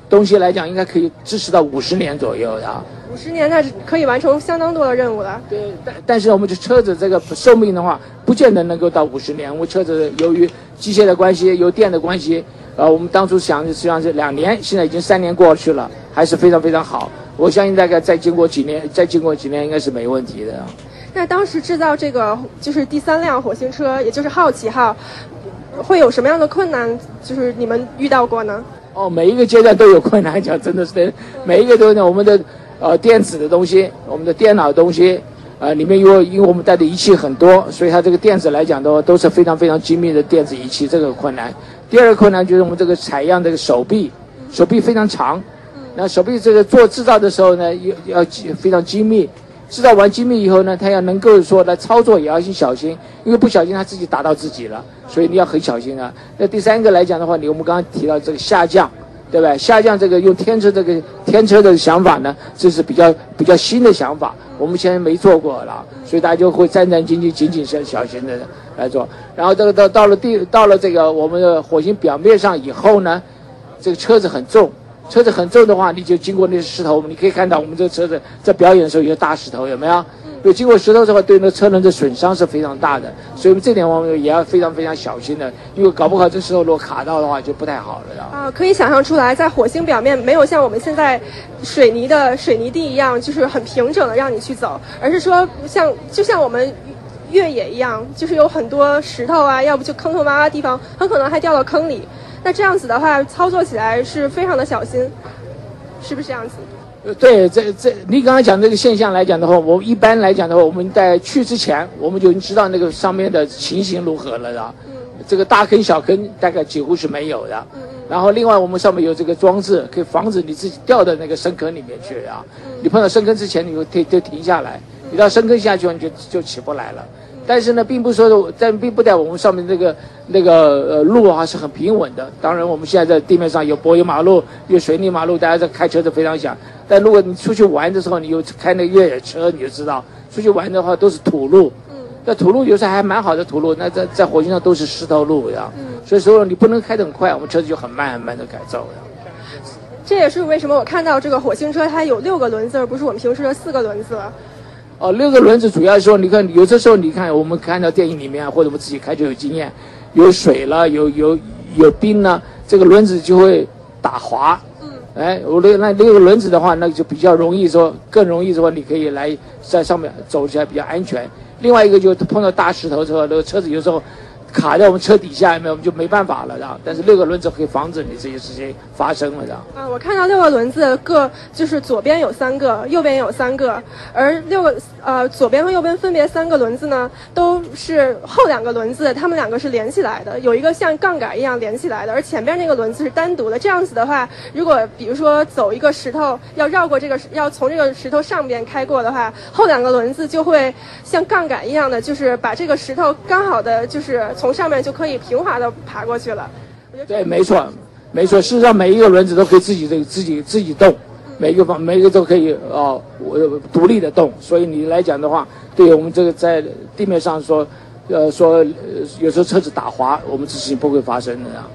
Speaker 3: 东西来讲，应该可以支持到五十年左右的。
Speaker 1: 五十年，那是可以完成相当多的任务了。
Speaker 3: 对，但但是我们这车子这个寿命的话，不见得能够到五十年。我们车子由于机械的关系，由电的关系。呃，我们当初想的实际上是两年，现在已经三年过去了，还是非常非常好。我相信大概再经过几年，再经过几年应该是没问题的。
Speaker 1: 那当时制造这个就是第三辆火星车，也就是好奇号，会有什么样的困难？就是你们遇到过呢？
Speaker 3: 哦，每一个阶段都有困难，讲真的是每一个都呢，我们的呃电子的东西，我们的电脑的东西。呃，里面因为因为我们带的仪器很多，所以它这个电子来讲的话，都是非常非常精密的电子仪器，这个困难。第二个困难就是我们这个采样这个手臂，手臂非常长，那手臂这个做制造的时候呢，要要非常精密，制造完精密以后呢，它要能够说来操作也要去小心，因为不小心它自己打到自己了，所以你要很小心啊。那第三个来讲的话，你我们刚刚提到这个下降。对吧？下降这个用天车这个天车的想法呢，这是比较比较新的想法，我们现在没做过了，所以大家就会战战兢兢、谨谨慎小心的来做。然后这个到到了地到了这个我们的火星表面上以后呢，这个车子很重，车子很重的话，你就经过那些石头，你可以看到我们这个车子在表演的时候有大石头，有没有？有经过石头的话，对那车轮的损伤是非常大的，所以这点我们也要非常非常小心的，因为搞不好这石头如果卡到的话就不太好了
Speaker 1: 啊。可以想象出来，在火星表面没有像我们现在水泥的水泥地一样，就是很平整的让你去走，而是说像就像我们越野一样，就是有很多石头啊，要不就坑坑洼洼地方，很可能还掉到坑里。那这样子的话，操作起来是非常的小心，是不是这样子？
Speaker 3: 呃，对，这这，你刚刚讲这个现象来讲的话，我一般来讲的话，我们在去之前，我们就已经知道那个上面的情形如何了，的？嗯。这个大坑小坑大概几乎是没有的。然后另外我们上面有这个装置，可以防止你自己掉到那个深坑里面去啊。嗯。你碰到深坑之前，你就停就停下来。你到深坑下去，你就就起不来了。但是呢，并不是说，但并不代表我们上面这个那个呃路啊是很平稳的。当然，我们现在在地面上有柏油马路，有水泥马路，大家在开车都非常响。但如果你出去玩的时候，你又开那越野车，你就知道，出去玩的话都是土路。嗯。那土路有时候还蛮好的土路，那在在火星上都是石头路呀。嗯。所以说你不能开得很快，我们车子就很慢很慢的改造呀。
Speaker 1: 这也是为什么我看到这个火星车它有六个轮子，而不是我们平时的四个轮子。
Speaker 3: 哦，六个轮子主要说，你看有的时候，你看我们看到电影里面，或者我们自己开车有经验，有水了，有有有冰了，这个轮子就会打滑。嗯。哎，我那那六个轮子的话，那就比较容易说，更容易说，你可以来在上面走起来比较安全。另外一个就碰到大石头之后，那个车子有时候。卡在我们车底下，没有我们就没办法了，然后。但是六个轮子可以防止你这些事情发生了，的。
Speaker 1: 啊，我看到六个轮子各就是左边有三个，右边有三个，而六个呃左边和右边分别三个轮子呢，都是后两个轮子，它们两个是连起来的，有一个像杠杆一样连起来的，而前边那个轮子是单独的。这样子的话，如果比如说走一个石头，要绕过这个，要从这个石头上边开过的话，后两个轮子就会像杠杆一样的，就是把这个石头刚好的就是。从上面就可以平滑的爬过去了。
Speaker 3: 对，没错，没错，事实上每一个轮子都可以自己这自己自己动，每一个方每一个都可以啊，我、独立的动。所以你来讲的话，对于我们这个在地面上说，呃说呃有时候车子打滑，我们这事情不会发生的啊。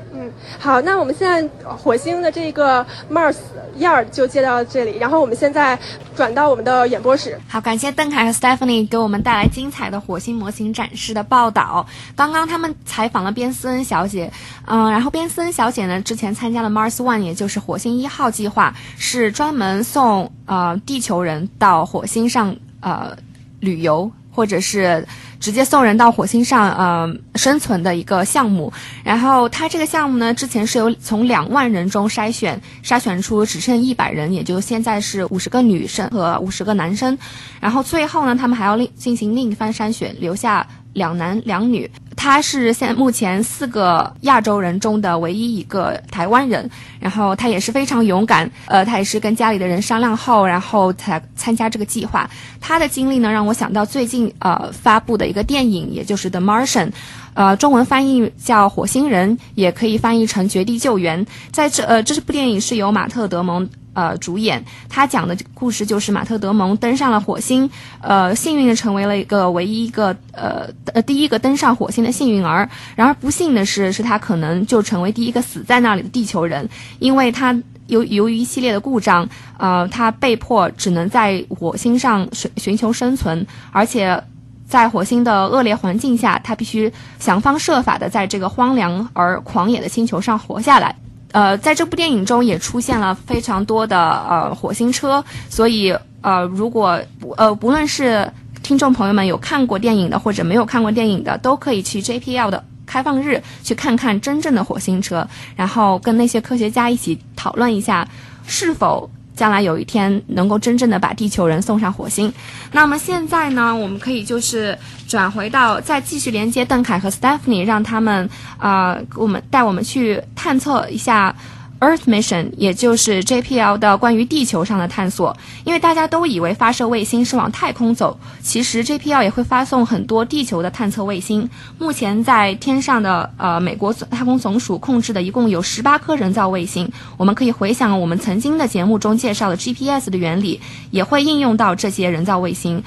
Speaker 1: 好，那我们现在火星的这个 Mars Yard 就接到这里，然后我们现在转到我们的演播室。
Speaker 4: 好，感谢邓凯和 Stephanie 给我们带来精彩的火星模型展示的报道。刚刚他们采访了边斯恩小姐，嗯、然后边斯恩小姐呢之前参加了 Mars One，也就是火星一号计划，是专门送呃地球人到火星上呃旅游。或者是直接送人到火星上呃生存的一个项目，然后它这个项目呢，之前是由从两万人中筛选筛选出只剩一百人，也就现在是五十个女生和五十个男生，然后最后呢，他们还要另进行另一番筛选，留下两男两女。他是现目前四个亚洲人中的唯一一个台湾人，然后他也是非常勇敢，呃，他也是跟家里的人商量后，然后才参加这个计划。他的经历呢，让我想到最近呃发布的一个电影，也就是《The Martian》。呃，中文翻译叫《火星人》，也可以翻译成《绝地救援》。在这呃，这部电影是由马特·德蒙呃主演，他讲的故事就是马特·德蒙登上了火星，呃，幸运的成为了一个唯一一个呃呃第一个登上火星的幸运儿。然而不幸的是，是他可能就成为第一个死在那里的地球人，因为他。由由于一系列的故障，呃，他被迫只能在火星上寻寻求生存，而且在火星的恶劣环境下，他必须想方设法的在这个荒凉而狂野的星球上活下来。呃，在这部电影中也出现了非常多的呃火星车，所以呃，如果呃不论是听众朋友们有看过电影的或者没有看过电影的，都可以去 JPL 的开放日去看看真正的火星车，然后跟那些科学家一起讨论一下是否。将来有一天能够真正的把地球人送上火星。那么现在呢，我们可以就是转回到再继续连接邓凯和 Stephanie，让他们啊、我们带我们去探测一下。Earth Mission，也就是 JPL 的关于地球上的探索，因为大家都以为发射卫星是往太空走，其实 JPL 也会发送很多地球的探测卫星。目前在天上的呃美国太空总署控制的一共有十八颗人造卫星，我们可以回想我们曾经的节目中介绍的 GPS 的原理，也会应用到这些人造卫星。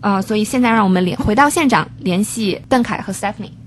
Speaker 4: 呃，所以现在让我们联回到现场，联系邓凯和 Stephanie。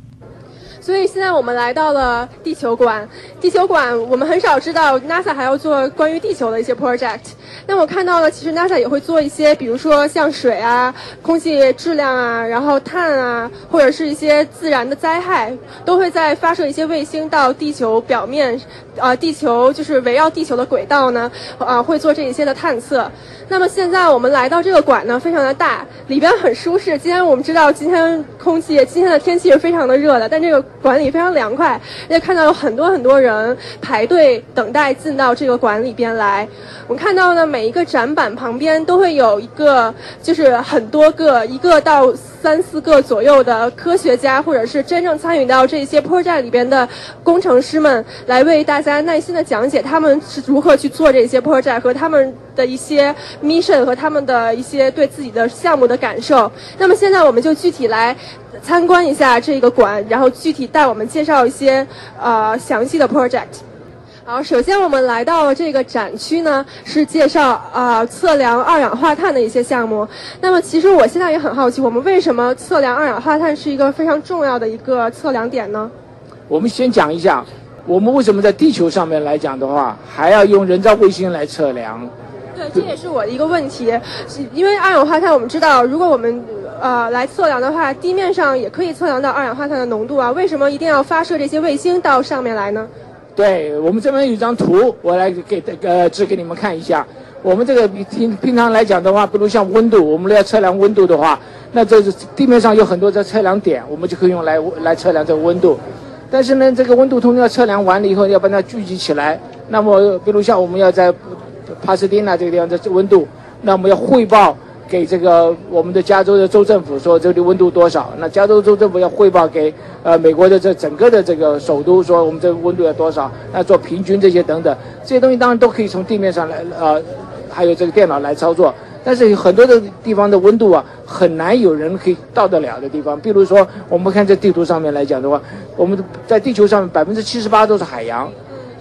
Speaker 1: 所以现在我们来到了地球馆。地球馆，我们很少知道 NASA 还要做关于地球的一些 project。那我看到了，其实 NASA 也会做一些，比如说像水啊、空气质量啊，然后碳啊，或者是一些自然的灾害，都会在发射一些卫星到地球表面，呃，地球就是围绕地球的轨道呢，呃，会做这一些的探测。那么现在我们来到这个馆呢，非常的大，里边很舒适。今天我们知道，今天空气，今天的天气是非常的热的，但这个管理非常凉快。也看到有很多很多人排队等待进到这个馆里边来。我们看到呢，每一个展板旁边都会有一个，就是很多个，一个到三四个左右的科学家，或者是真正参与到这些坡站里边的工程师们，来为大家耐心的讲解他们是如何去做这些坡站和他们的一些 mission 和他们的一些对自己的项目的感受。那么现在我们就具体来参观一下这个馆，然后具体带我们介绍一些呃详细的 project。好，首先我们来到这个展区呢，是介绍啊、呃、测量二氧化碳的一些项目。那么其实我现在也很好奇，我们为什么测量二氧化碳是一个非常重要的一个测量点呢？
Speaker 3: 我们先讲一下，我们为什么在地球上面来讲的话，还要用人造卫星来测量？
Speaker 1: 对，这也是我的一个问题，因为二氧化碳我们知道，如果我们呃来测量的话，地面上也可以测量到二氧化碳的浓度啊，为什么一定要发射这些卫星到上面来呢？
Speaker 3: 对我们这边有一张图，我来给呃指给你们看一下。我们这个平平常来讲的话，比如像温度，我们要测量温度的话，那这是地面上有很多的测量点，我们就可以用来来测量这个温度。但是呢，这个温度通常要测量完了以后，要把它聚集起来。那么，比如像我们要在帕斯蒂纳这个地方的温度，那我们要汇报给这个我们的加州的州政府说这里温度多少。那加州州政府要汇报给呃美国的这整个的这个首都说我们这个温度要多少，那做平均这些等等这些东西当然都可以从地面上来呃，还有这个电脑来操作。但是有很多的地方的温度啊，很难有人可以到得了的地方。比如说，我们看这地图上面来讲的话，我们在地球上百分之七十八都是海洋，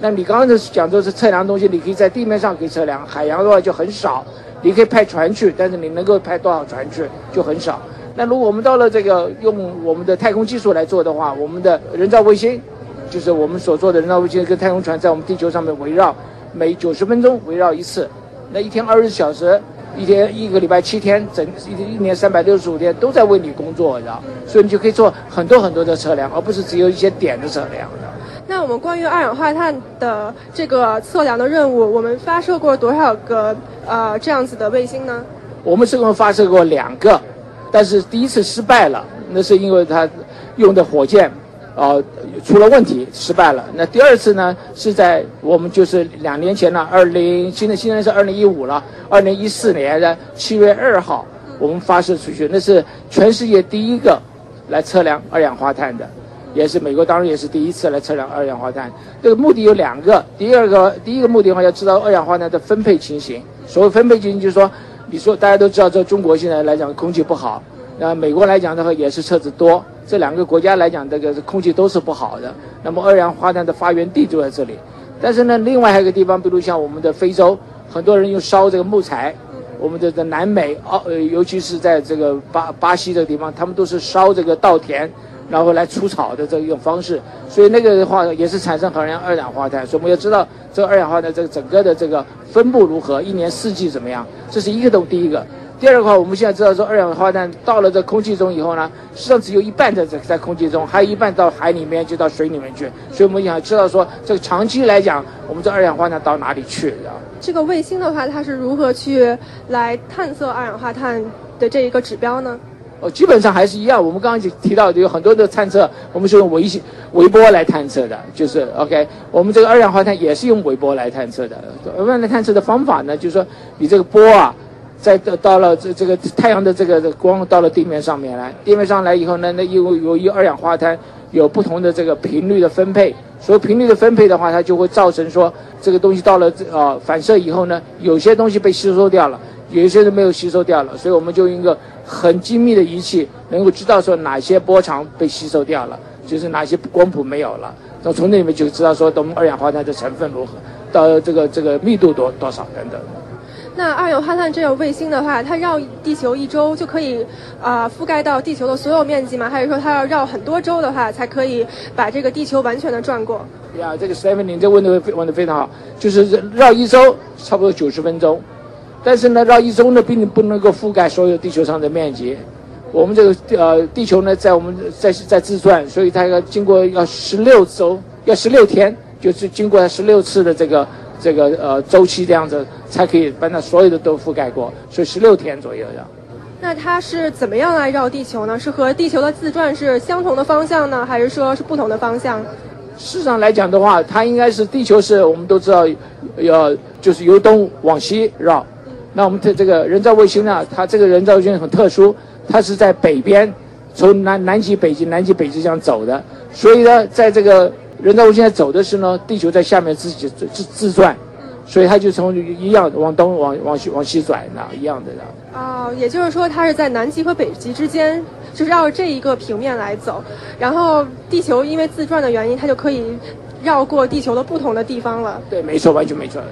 Speaker 3: 那你刚刚讲的是测量东西，你可以在地面上可以测量，海洋的话就很少。你可以派船去，但是你能够派多少船去就很少。那如果我们到了这个用我们的太空技术来做的话，我们的人造卫星，就是我们所做的人造卫星跟太空船在我们地球上面围绕，每九十分钟围绕一次，那一天二十小时，一天一个礼拜七天，整一一年三百六十五天都在为你工作，知道？所以你就可以做很多很多的测量，而不是只有一些点的测量。
Speaker 1: 那我们关于二氧化碳的这个测量的任务，我们发射过多少个呃这样子的卫星呢？
Speaker 3: 我们是共发射过两个，但是第一次失败了，那是因为它用的火箭啊出了问题，失败了。那第二次呢，是在我们就是两年前呢，二零现在现在是二零一五了，二零一四年的七月二号，我们发射出去，那是全世界第一个来测量二氧化碳的。也是美国，当然也是第一次来测量二氧化碳。这个目的有两个，第二个第一个目的的话，要知道二氧化碳的分配情形。所谓分配情形，就是说，你说大家都知道，这中国现在来讲空气不好，那美国来讲的话也是车子多，这两个国家来讲，这个空气都是不好的。那么二氧化碳的发源地就在这里。但是呢，另外还有一个地方，比如像我们的非洲，很多人用烧这个木材。我们的的南美，澳呃，尤其是在这个巴巴西这个地方，他们都是烧这个稻田。然后来除草的这一种方式，所以那个的话也是产生很多二氧化碳。所以我们要知道这二氧化碳这个整个的这个分布如何，一年四季怎么样，这是一个东第一个。第二个话，我们现在知道说二氧化碳到了这空气中以后呢，实际上只有一半在在在空气中，还有一半到海里面就到水里面去。所以我们想知道说这个长期来讲，我们这二氧化碳到哪里去？
Speaker 1: 这个卫星的话，它是如何去来探测二氧化碳的这一个指标呢？
Speaker 3: 哦，基本上还是一样。我们刚刚提到有很多的探测，我们是用微微波来探测的，就是 OK。我们这个二氧化碳也是用微波来探测的。微波探测的方法呢，就是说你这个波啊，在到了这这个太阳的这个光到了地面上面来，地面上来以后呢，那由由于二氧化碳有不同的这个频率的分配，所以频率的分配的话，它就会造成说这个东西到了这啊反射以后呢，有些东西被吸收掉了，有一些是没有吸收掉了，所以我们就用一个。很精密的仪器能够知道说哪些波长被吸收掉了，就是哪些光谱没有了，那从那里面就知道说我们二氧化碳的成分如何，到这个这个密度多多少等等。
Speaker 1: 那二氧化碳这个卫星的话，它绕地球一周就可以啊覆盖到地球的所有面积吗？还是说它要绕很多周的话才可以把这个地球完全的转过？
Speaker 3: 呀，这个 Stephanie 这问的问的非常好，就是绕一周差不多九十分钟。但是呢，绕一周呢，并不能够覆盖所有地球上的面积。我们这个呃，地球呢，在我们在在自转，所以它要经过要十六周，要十六天，就是经过十六次的这个这个呃周期这样子，才可以把它所有的都覆盖过。所以十六天左右要。
Speaker 1: 那它是怎么样来绕地球呢？是和地球的自转是相同的方向呢，还是说是不同的方向？
Speaker 3: 事实上来讲的话，它应该是地球是我们都知道，要就是由东往西绕。那我们的这个人造卫星呢？它这个人造卫星很特殊，它是在北边，从南南极、北极、南极、北极这样走的。所以呢，在这个人造卫星在走的时候呢，地球在下面自己自自自转，所以它就从一样往东、往往西、往西转，那一样的。
Speaker 1: 哦，也就是说，它是在南极和北极之间，就是绕这一个平面来走。然后地球因为自转的原因，它就可以绕过地球的不同的地方了。
Speaker 3: 对，没错，完全没错。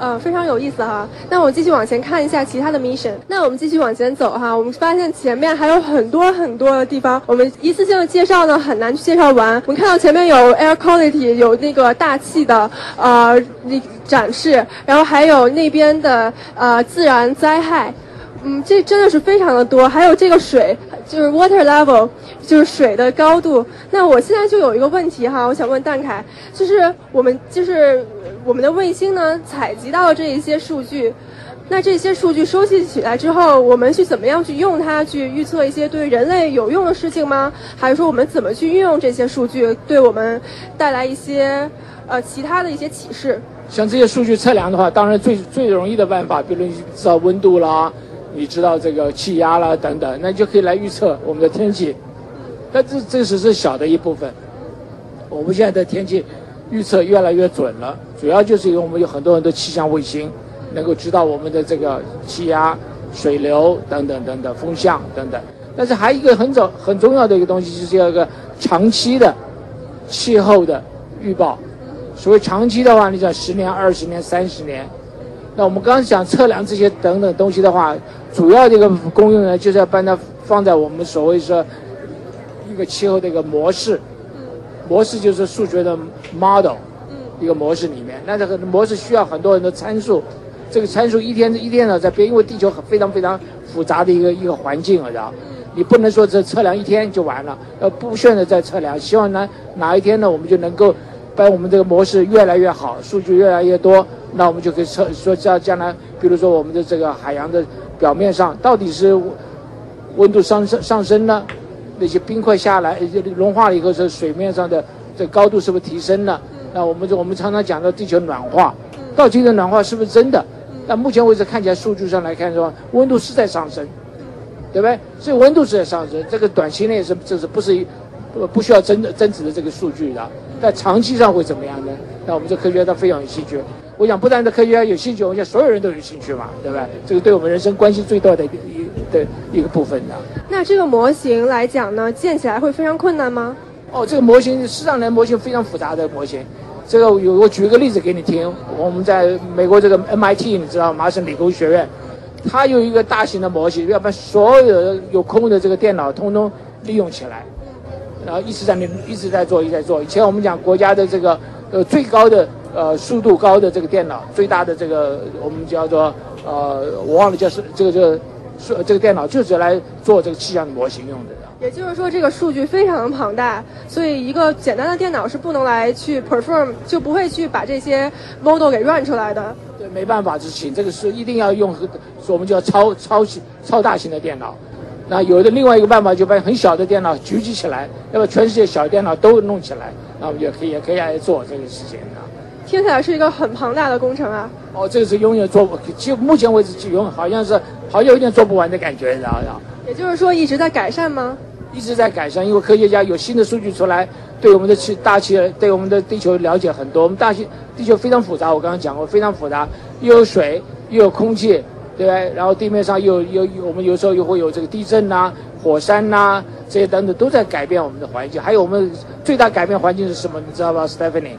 Speaker 1: 呃，非常有意思哈。那我继续往前看一下其他的 mission。那我们继续往前走哈，我们发现前面还有很多很多的地方，我们一次性的介绍呢很难去介绍完。我们看到前面有 air quality，有那个大气的呃那展示，然后还有那边的呃自然灾害。嗯，这真的是非常的多，还有这个水，就是 water level，就是水的高度。那我现在就有一个问题哈，我想问蛋凯，就是我们就是我们的卫星呢采集到这一些数据，那这些数据收集起来之后，我们去怎么样去用它去预测一些对人类有用的事情吗？还是说我们怎么去运用这些数据，对我们带来一些呃其他的一些启示？
Speaker 3: 像这些数据测量的话，当然最最容易的办法，比如知道温度啦。你知道这个气压啦等等，那就可以来预测我们的天气。但这这只是小的一部分。我们现在的天气预测越来越准了，主要就是因为我们有很多很多气象卫星，能够知道我们的这个气压、水流等等等等风向等等。但是还有一个很重很重要的一个东西，就是要一个长期的气候的预报。所谓长期的话，你讲十年、二十年、三十年。那我们刚想测量这些等等东西的话，主要这个功用呢，就是要把它放在我们所谓说一个气候的一个模式，模式就是数学的 model，一个模式里面。那这个模式需要很多很多参数，这个参数一天一天的在变，因为地球非常非常复杂的一个一个环境，知道。你不能说这测量一天就完了，要不断的在测量。希望呢哪一天呢，我们就能够把我们这个模式越来越好，数据越来越多，那我们就可以测说将将来，比如说我们的这个海洋的表面上到底是温度上升上升呢？那些冰块下来融化了以后，这水面上的这高度是不是提升了？那我们就我们常常讲到地球暖化，到底的暖化是不是真的？那目前为止看起来数据上来看说温度是在上升，对不对？所以温度是在上升，这个短期内是这是不是不不需要增增值的这个数据的？但长期上会怎么样呢？那我们这科学家非常有兴趣。我想不但是科学家有兴趣，我想所有人都有兴趣嘛，对吧？这个对我们人生关系最大的一一的一个部分的。
Speaker 1: 那这个模型来讲呢，建起来会非常困难吗？
Speaker 3: 哦，这个模型实际上呢，模型非常复杂的模型。这个有我举一个例子给你听，我们在美国这个 MIT，你知道麻省理工学院，它有一个大型的模型，要把所有的有空的这个电脑通通利用起来，然后一直在那一直在做，一直在做。以前我们讲国家的这个呃最高的。呃，速度高的这个电脑，最大的这个我们叫做呃，我忘了叫是这个这个数这个电脑就是来做这个气象模型用的。
Speaker 1: 也就是说，这个数据非常的庞大，所以一个简单的电脑是不能来去 perform，就不会去把这些 model 给 run 出来的。
Speaker 3: 对，没办法，执行这个是一定要用，我们叫超超超大型的电脑。那有的另外一个办法，就把很小的电脑聚集起来，要把全世界小电脑都弄起来，那我们就可以也可以来做这个事情啊。
Speaker 1: 听起来是一个很庞大的工程啊！
Speaker 3: 哦，这个是永远做不，就目前为止就永远好像是好像有点做不完的感觉，你知道吧？
Speaker 1: 也就是说一直在改善吗？
Speaker 3: 一直在改善，因为科学家有新的数据出来，对我们的气大气，对我们的地球了解很多。我们大气地球非常复杂，我刚刚讲过非常复杂，又有水，又有空气，对？然后地面上又有有我们有时候又会有这个地震呐、火山呐这些等等都在改变我们的环境。还有我们最大改变环境是什么？你知道吧，Stephanie？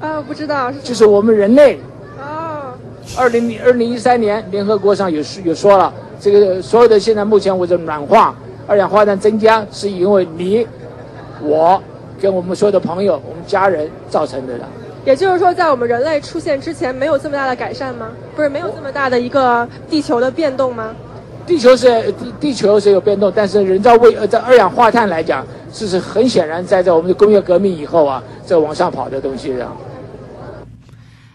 Speaker 1: 啊，不知道，
Speaker 3: 就是我们人类。哦。二零二零一三年，联合国上有有说了，这个所有的现在目前为止暖化、二氧化碳增加，是因为你、我跟我们所有的朋友、我们家人造成的。
Speaker 1: 也就是说，在我们人类出现之前，没有这么大的改善吗？不是，没有这么大的一个地球的变动吗？
Speaker 3: 地球是地地球是有变动，但是人造卫呃在二氧化碳来讲，这是很显然在在我们的工业革命以后啊，在往上跑的东西啊。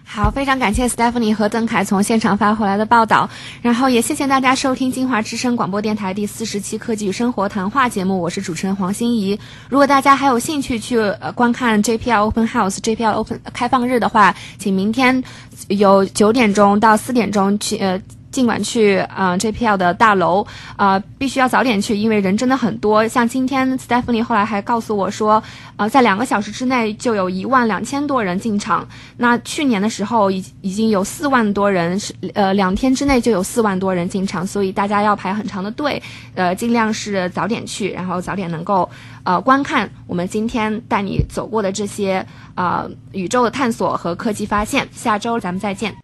Speaker 4: 好，非常感谢 Stephanie 和邓凯从现场发回来的报道，然后也谢谢大家收听金华之声广播电台第四十期科技与生活谈话节目，我是主持人黄欣怡。如果大家还有兴趣去呃观看 JPL Open House、JPL Open 开放日的话，请明天有九点钟到四点钟去呃。尽管去啊 JPL 的大楼啊，必须要早点去，因为人真的很多。像今天 Stephanie 后来还告诉我说，呃，在两个小时之内就有一万两千多人进场。那去年的时候已已经有四万多人，是呃两天之内就有四万多人进场，所以大家要排很长的队，呃，尽量是早点去，然后早点能够呃观看我们今天带你走过的这些啊宇宙的探索和科技发现。下周咱们再见。